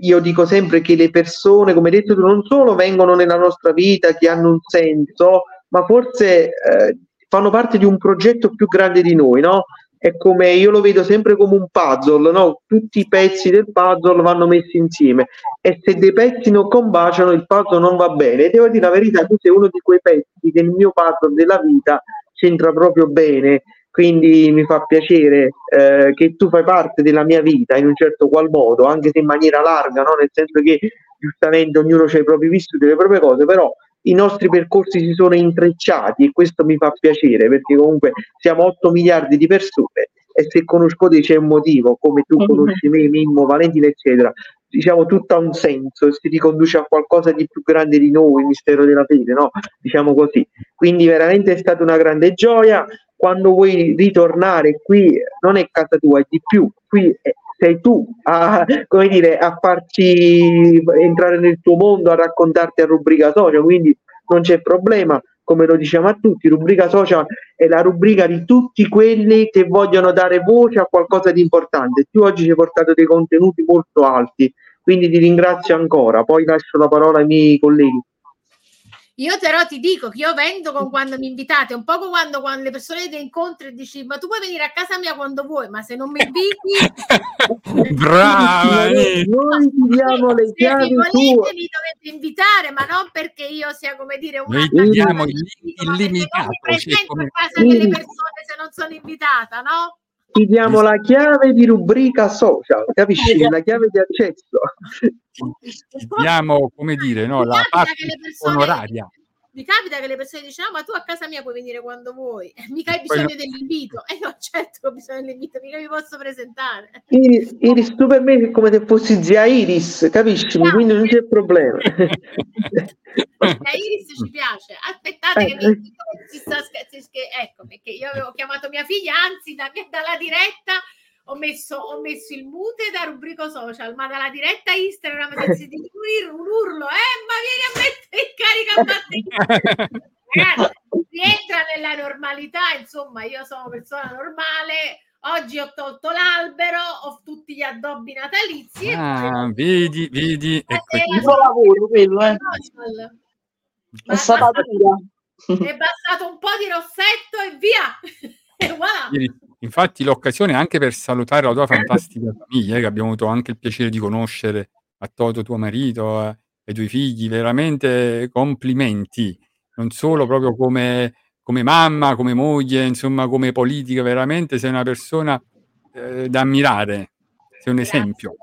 io dico sempre che le persone, come detto tu, non solo vengono nella nostra vita, che hanno un senso, ma forse eh, fanno parte di un progetto più grande di noi, no? È come io lo vedo sempre come un puzzle, no? Tutti i pezzi del puzzle vanno messi insieme e se dei pezzi non combaciano il puzzle non va bene. E devo dire la verità, tu sei uno di quei pezzi del mio puzzle della vita, c'entra proprio bene quindi mi fa piacere eh, che tu fai parte della mia vita in un certo qual modo, anche se in maniera larga, no? nel senso che giustamente ognuno ha i propri vissuti, le proprie cose, però i nostri percorsi si sono intrecciati e questo mi fa piacere perché comunque siamo 8 miliardi di persone e se conosco te c'è un motivo, come tu Mhm. conosci me, Mimmo, Valentina, eccetera. Diciamo tutto ha un senso e si riconduce a qualcosa di più grande di noi, il mistero della fede, no? Diciamo così. Quindi veramente è stata una grande gioia quando vuoi ritornare qui non è casa tua, è di più, qui è- sei tu a, come dire, a farci entrare nel tuo mondo, a raccontarti a rubrica social, quindi non c'è problema, come lo diciamo a tutti, rubrica social è la rubrica di tutti quelli che vogliono dare voce a qualcosa di importante. Tu oggi ci hai portato dei contenuti molto alti, quindi ti ringrazio ancora, poi lascio la parola ai miei colleghi. Io però ti dico che io vendo con quando mi invitate, un po' come quando, quando le persone ti incontri e dici ma tu puoi venire a casa mia quando vuoi, ma se non mi inviti... Brava! Noi, eh. noi ti diamo le se chiavi mi volete tue. mi dovete invitare, ma non perché io sia come dire una Noi ti diamo il ma perché non illimitato, mi cioè presento come- a casa delle persone se non sono invitata, no? Ti diamo la chiave di rubrica social, capisci? La chiave di accesso. ti, diamo, come dire, no, la parte onoraria. Mi capita che le persone dicono "Ah, ma tu a casa mia puoi venire quando vuoi mica hai Poi no- bisogno dell'invito e no certo che ho bisogno dell'invito mica mi posso presentare Iris, Iris, tu per me sei come se fossi zia Iris, capisci? Quindi non c'è problema. La Iris ci piace. Aspettate che mi si sta scher- si scher- ecco perché io avevo chiamato mia figlia, anzi da- dalla diretta ho messo, ho messo il mute da rubrico social, ma dalla diretta Instagram si dice un, urlo, eh, ma vieni a mettere in carica batteria. Ragazzi, rientra nella normalità, insomma, io sono persona normale. Oggi ho tolto l'albero, ho tutti gli addobbi natalizi e Ah, vedi, vedi, ecco, Eh, Il suo lavoro quello, eh. È stata dura. è bastato un po' di rossetto e via. E voilà. Infatti l'occasione è anche per salutare la tua fantastica famiglia, eh, che abbiamo avuto anche il piacere di conoscere, a Toto, tuo marito, eh, e i tuoi figli, veramente complimenti, non solo proprio come, come mamma, come moglie, insomma come politica, veramente sei una persona eh, da ammirare, sei un Grazie. esempio.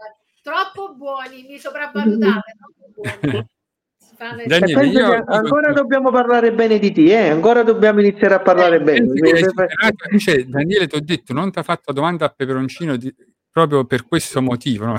Troppo buoni, mi sopravvalutate. Troppo buoni. Daniele, penso io- ancora dobbiamo parlare bene di te, eh? ancora dobbiamo iniziare a parlare bene. Hai superato- cioè, Daniele, ti ho detto, non ti ha fatto domanda a peperoncino di- proprio per questo motivo. No?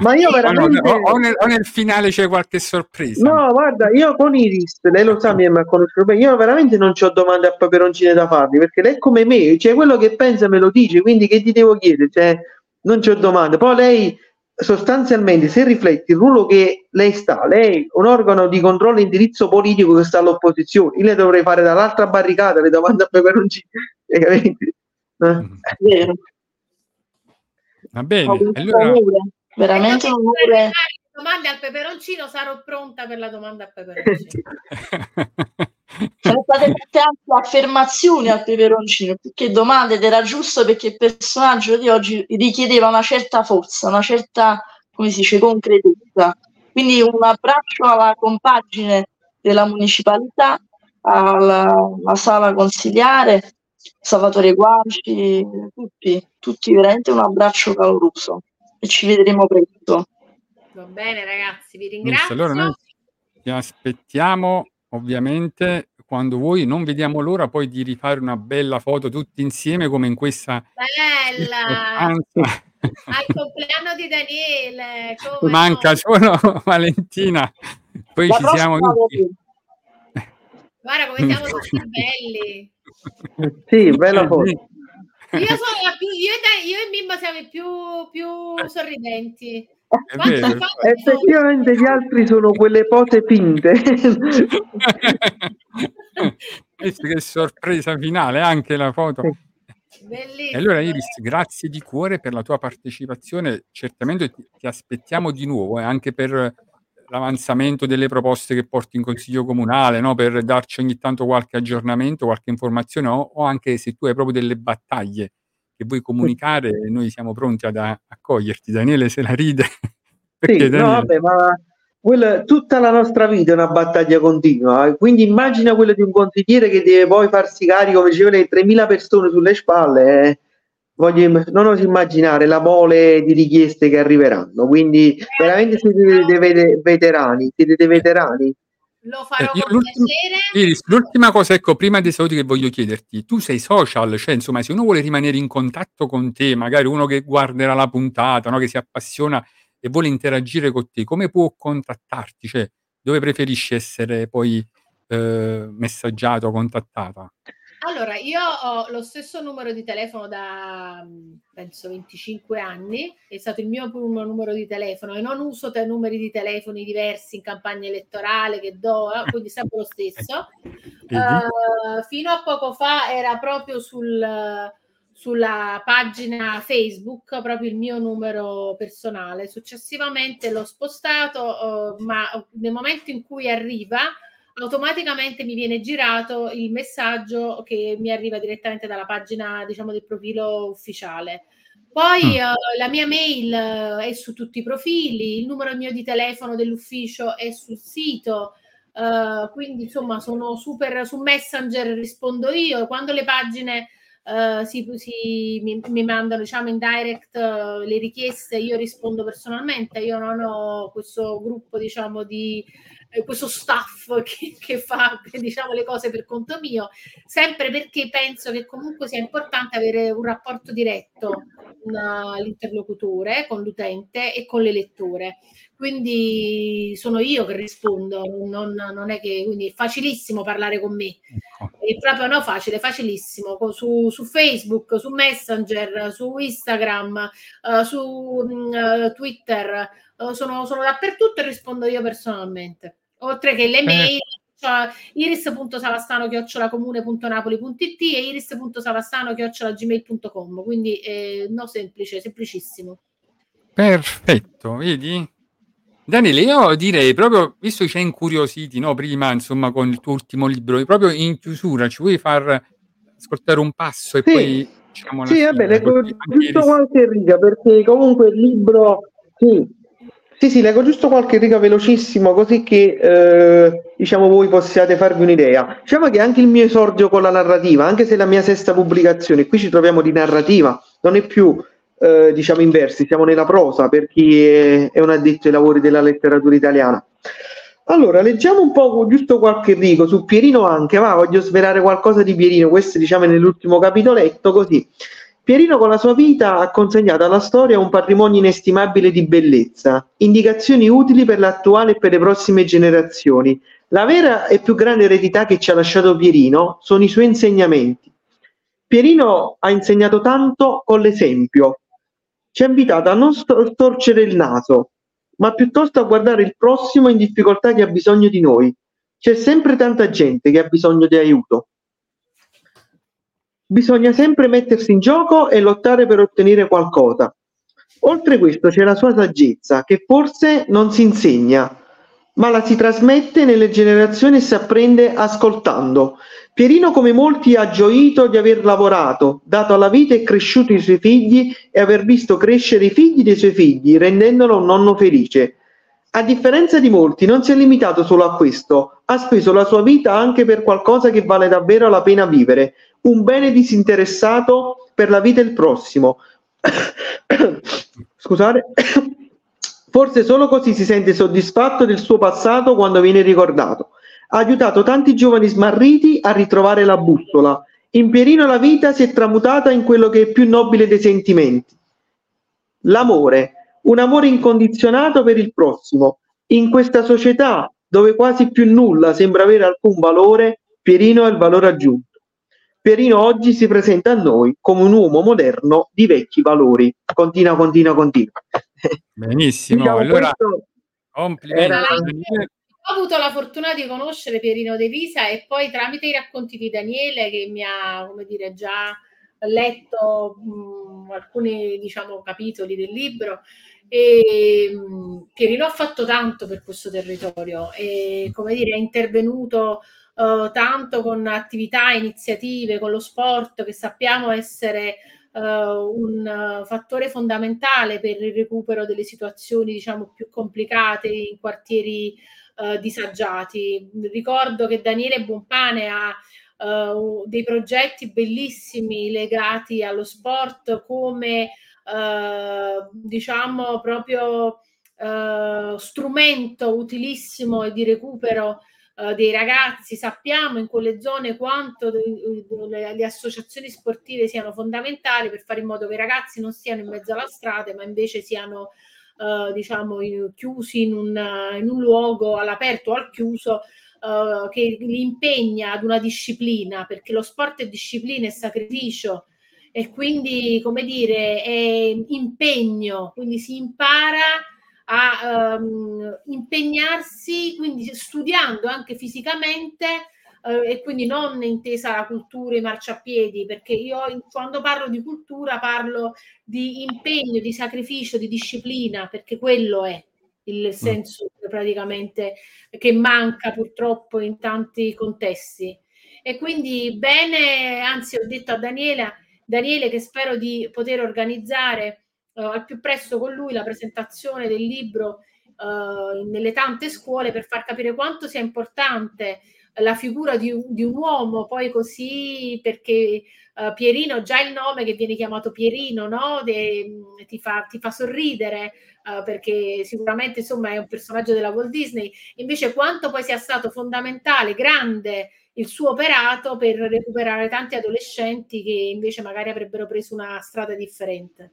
Ma io O, no, veramente... o- o nel, o nel finale c'è qualche sorpresa. No, guarda, io con Iris, lei lo sa, mi ha conosciuto bene, io veramente non ho domande a peperoncine da fargli, perché lei è come me, cioè quello che pensa me lo dice, quindi che ti devo chiedere? Cioè, non c'ho domande. Poi lei, sostanzialmente, se rifletti il ruolo che lei sta, lei è un organo di controllo e indirizzo politico che sta all'opposizione, io le dovrei fare dall'altra barricata le domande a capito? Eh? È vero. Va bene, allora veramente un Se onore. domande al peperoncino sarò pronta per la domanda al peperoncino. Sono state fatte anche affermazioni al peperoncino, più che domande ed era giusto perché il personaggio di oggi richiedeva una certa forza, una certa, come si dice, concretezza. Quindi un abbraccio alla compagine della municipalità, alla, alla sala consigliare, Salvatore Guaci, tutti, tutti veramente un abbraccio caloroso e ci vedremo presto. Va bene, ragazzi, vi ringrazio. allora noi ti aspettiamo ovviamente quando vuoi, non vediamo l'ora poi di rifare una bella foto tutti insieme come in questa Bella! Al compleanno di Daniele! come Manca no? solo Valentina, poi La ci siamo tutti. Guarda come siamo tutti belli. Sì, bella foto. Io, sono la più, io, e Dan- io e Mimmo siamo i più, più sorridenti. Vero. Effettivamente gli altri sono quelle pose finte. Visto che sorpresa finale, anche la foto. sono? E Bellissimo. allora Iris, grazie di cuore per la tua partecipazione, certamente ti, ti aspettiamo di nuovo, eh, anche per l'avanzamento delle proposte che porti in consiglio comunale, no? per darci ogni tanto qualche aggiornamento, qualche informazione o, o anche se tu hai proprio delle battaglie che vuoi comunicare, noi siamo pronti ad accoglierti. Daniele se la ride. Perché Sì, no, Daniele- vabbè, ma quella- tutta la nostra vita è una battaglia continua. eh. Quindi immagina quello di un consigliere che deve poi farsi carico, come diceva lei, 3.000 persone sulle spalle. eh. Voglio non oso immaginare la mole di richieste che arriveranno. Quindi veramente siete dei, dei vete- veterani, siete dei veterani. Lo farò Eh, io piacere. Iris, l'ultima cosa, ecco, prima dei saluti che voglio chiederti, tu sei social, cioè insomma, se uno vuole rimanere in contatto con te, magari uno che guarderà la puntata, no, che si appassiona e vuole interagire con te, come può contattarti? Cioè, dove preferisci essere poi eh, messaggiato contattata? Allora, io ho lo stesso numero di telefono da mh, penso 25 anni, è stato il mio primo numero di telefono e non uso te numeri di telefoni diversi in campagna elettorale che do, eh, quindi sempre lo stesso. Eh, fino a poco fa era proprio sul, sulla pagina Facebook, proprio il mio numero personale. Successivamente l'ho spostato, eh, ma nel momento in cui arriva, automaticamente mi viene girato il messaggio che mi arriva direttamente dalla pagina, diciamo, del profilo ufficiale. Poi Mm. eh, la mia mail eh, è su tutti i profili, il numero mio di telefono dell'ufficio è sul sito, eh, quindi insomma sono super su Messenger rispondo io. Quando le pagine si, si- mi, mi mandano diciamo in direct le richieste, io rispondo personalmente. Io non ho questo gruppo diciamo di questo staff che, che fa diciamo, le cose per conto mio, sempre perché penso che comunque sia importante avere un rapporto diretto con eh, l'interlocutore, con l'utente e con le letture. Quindi sono io che rispondo, non, non è che quindi è facilissimo parlare con me. Ecco. È proprio no, facile, facilissimo. Su, su Facebook, su Messenger, su Instagram, eh, su eh, Twitter, eh, sono, sono dappertutto e rispondo io personalmente. Oltre che le mail, cioè iris.savastano.comune.napoli.it e iris.savastano.gmail.com quindi eh, no semplice, semplicissimo. Perfetto, vedi? Daniele, io direi proprio, visto che ci hai incuriositi, no, prima, insomma, con il tuo ultimo libro, proprio in chiusura, ci vuoi far ascoltare un passo e Sì. poi diciamo Sì, vabbè, leggo anche giusto qualche riga perché comunque il libro. Sì, sì, sì, leggo giusto qualche riga velocissimo così che eh, diciamo voi possiate farvi un'idea. Diciamo che anche il mio esordio con la narrativa, anche se la mia sesta pubblicazione, qui ci troviamo di narrativa, non è più eh, diciamo in versi, siamo nella prosa per chi è, è un addetto ai lavori della letteratura italiana. Allora, leggiamo un po' giusto qualche rigo su Pierino anche, va, voglio svelare qualcosa di Pierino, questo diciamo nell'ultimo capitoletto così. Pierino con la sua vita ha consegnato alla storia un patrimonio inestimabile di bellezza, indicazioni utili per l'attuale e per le prossime generazioni. La vera e più grande eredità che ci ha lasciato Pierino sono i suoi insegnamenti. Pierino ha insegnato tanto con l'esempio. Ci ha invitato a non sto- storcere il naso, ma piuttosto a guardare il prossimo in difficoltà che ha bisogno di noi. C'è sempre tanta gente che ha bisogno di aiuto. Bisogna sempre mettersi in gioco e lottare per ottenere qualcosa. Oltre questo c'è la sua saggezza, che forse non si insegna, ma la si trasmette nelle generazioni e si apprende ascoltando. Pierino, come molti, ha gioito di aver lavorato, dato alla vita e cresciuto i suoi figli e aver visto crescere i figli dei suoi figli, rendendolo un nonno felice. A differenza di molti, non si è limitato solo a questo, ha speso la sua vita anche per qualcosa che vale davvero la pena vivere, un bene disinteressato per la vita del prossimo. Scusate. Forse solo così si sente soddisfatto del suo passato quando viene ricordato. Ha aiutato tanti giovani smarriti a ritrovare la bussola. In Pierino la vita si è tramutata in quello che è più nobile dei sentimenti. L'amore, un amore incondizionato per il prossimo. In questa società dove quasi più nulla sembra avere alcun valore, Pierino ha il valore aggiunto. Pierino oggi si presenta a noi come un uomo moderno di vecchi valori. Continua, continua, continua. Benissimo, Diciamo, allora questo complimenti. era- Daniele. Ho avuto la fortuna di conoscere Pierino De Visa e poi tramite i racconti di Daniele che mi ha, come dire, già letto mh, alcuni, diciamo, capitoli del libro e mh, Pierino ha fatto tanto per questo territorio e, come dire, è intervenuto eh, tanto con attività, iniziative, con lo sport che sappiamo essere eh, un fattore fondamentale per il recupero delle situazioni, diciamo, più complicate in quartieri eh, disagiati. Ricordo che Daniele Buonpane ha eh, dei progetti bellissimi legati allo sport come diciamo proprio strumento utilissimo di recupero eh, dei ragazzi. Sappiamo in quelle zone quanto de- le, associazioni sportive siano fondamentali per fare in modo che i ragazzi non stiano in mezzo alla strada, ma invece siano eh, diciamo in- chiusi in un, in un luogo all'aperto o al chiuso eh, che li impegna ad una disciplina, perché lo sport è disciplina e sacrificio e quindi, come dire, è impegno, quindi si impara a ehm, impegnarsi, quindi studiando anche fisicamente eh, e quindi non intesa la cultura, i marciapiedi, perché io quando parlo di cultura parlo di impegno, di sacrificio, di disciplina, perché quello è il senso praticamente che manca purtroppo in tanti contesti. E quindi bene, anzi ho detto a Daniela, Daniele che spero di poter organizzare eh, al più presto con lui la presentazione del libro eh, nelle tante scuole per far capire quanto sia importante la figura di di un uomo, poi così perché eh, Pierino, già il nome che viene chiamato Pierino, no? De- ti, fa, ti fa sorridere eh, perché sicuramente insomma è un personaggio della Walt Disney, invece quanto poi sia stato fondamentale, grande il suo operato per recuperare tanti adolescenti che invece magari avrebbero preso una strada differente.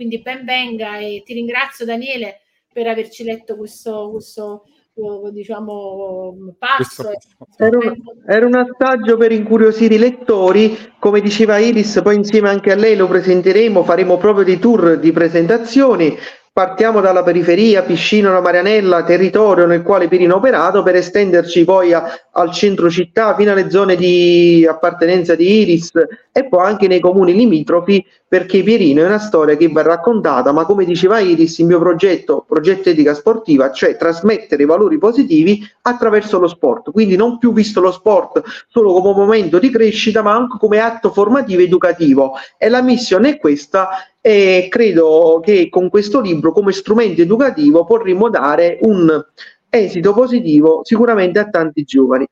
Quindi ben venga e ti ringrazio Daniele per averci letto questo, questo eh, diciamo passo. Era un, era un assaggio per incuriosire i lettori, come diceva Iris, poi insieme anche a lei lo presenteremo, faremo proprio dei tour di presentazioni. Partiamo dalla periferia, Piscino, la Marianella, territorio nel quale Pirino ha operato, per estenderci poi a- al centro città fino alle zone di appartenenza di Iris e poi anche nei comuni limitrofi, perché Pierino è una storia che va raccontata, ma come diceva Iris, il mio progetto, progetto etica sportiva, cioè trasmettere i valori positivi attraverso lo sport, quindi non più visto lo sport solo come momento di crescita, ma anche come atto formativo ed educativo. E la missione è questa e credo che con questo libro come strumento educativo potremmo dare un esito positivo sicuramente a tanti giovani.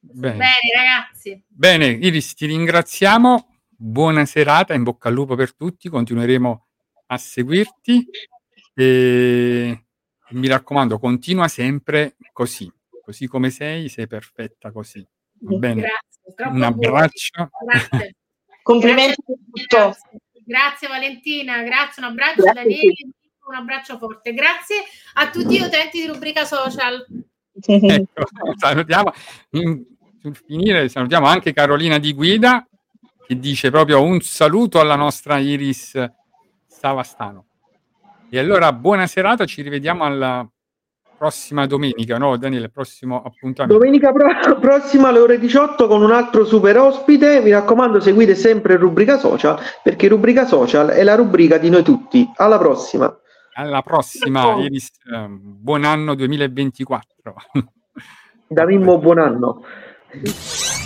Bene. Bene ragazzi, Bene, Iris, ti ringraziamo. Buona serata, in bocca al lupo per tutti. Continueremo a seguirti. E mi raccomando, continua sempre così, così come sei, sei perfetta così. Va bene. grazie. Un abbraccio. Grazie. Complimenti per tutto. Grazie. Valentina, grazie, un abbraccio Grazie. Daniele, un abbraccio forte. Grazie a tutti gli utenti di rubrica social. Ecco, salutiamo. In- sul finire salutiamo anche Carolina Di Guida che dice proprio un saluto alla nostra Iris Savastano. E allora buona serata, ci rivediamo alla prossima domenica, no Daniele? Prossimo appuntamento. Domenica pro- prossima alle ore 18 con un altro super ospite. Mi raccomando, seguite sempre rubrica social perché rubrica social è la rubrica di noi tutti. Alla prossima. Alla prossima, Iris, eh, buon anno 2024. Da Mimmo, buon anno.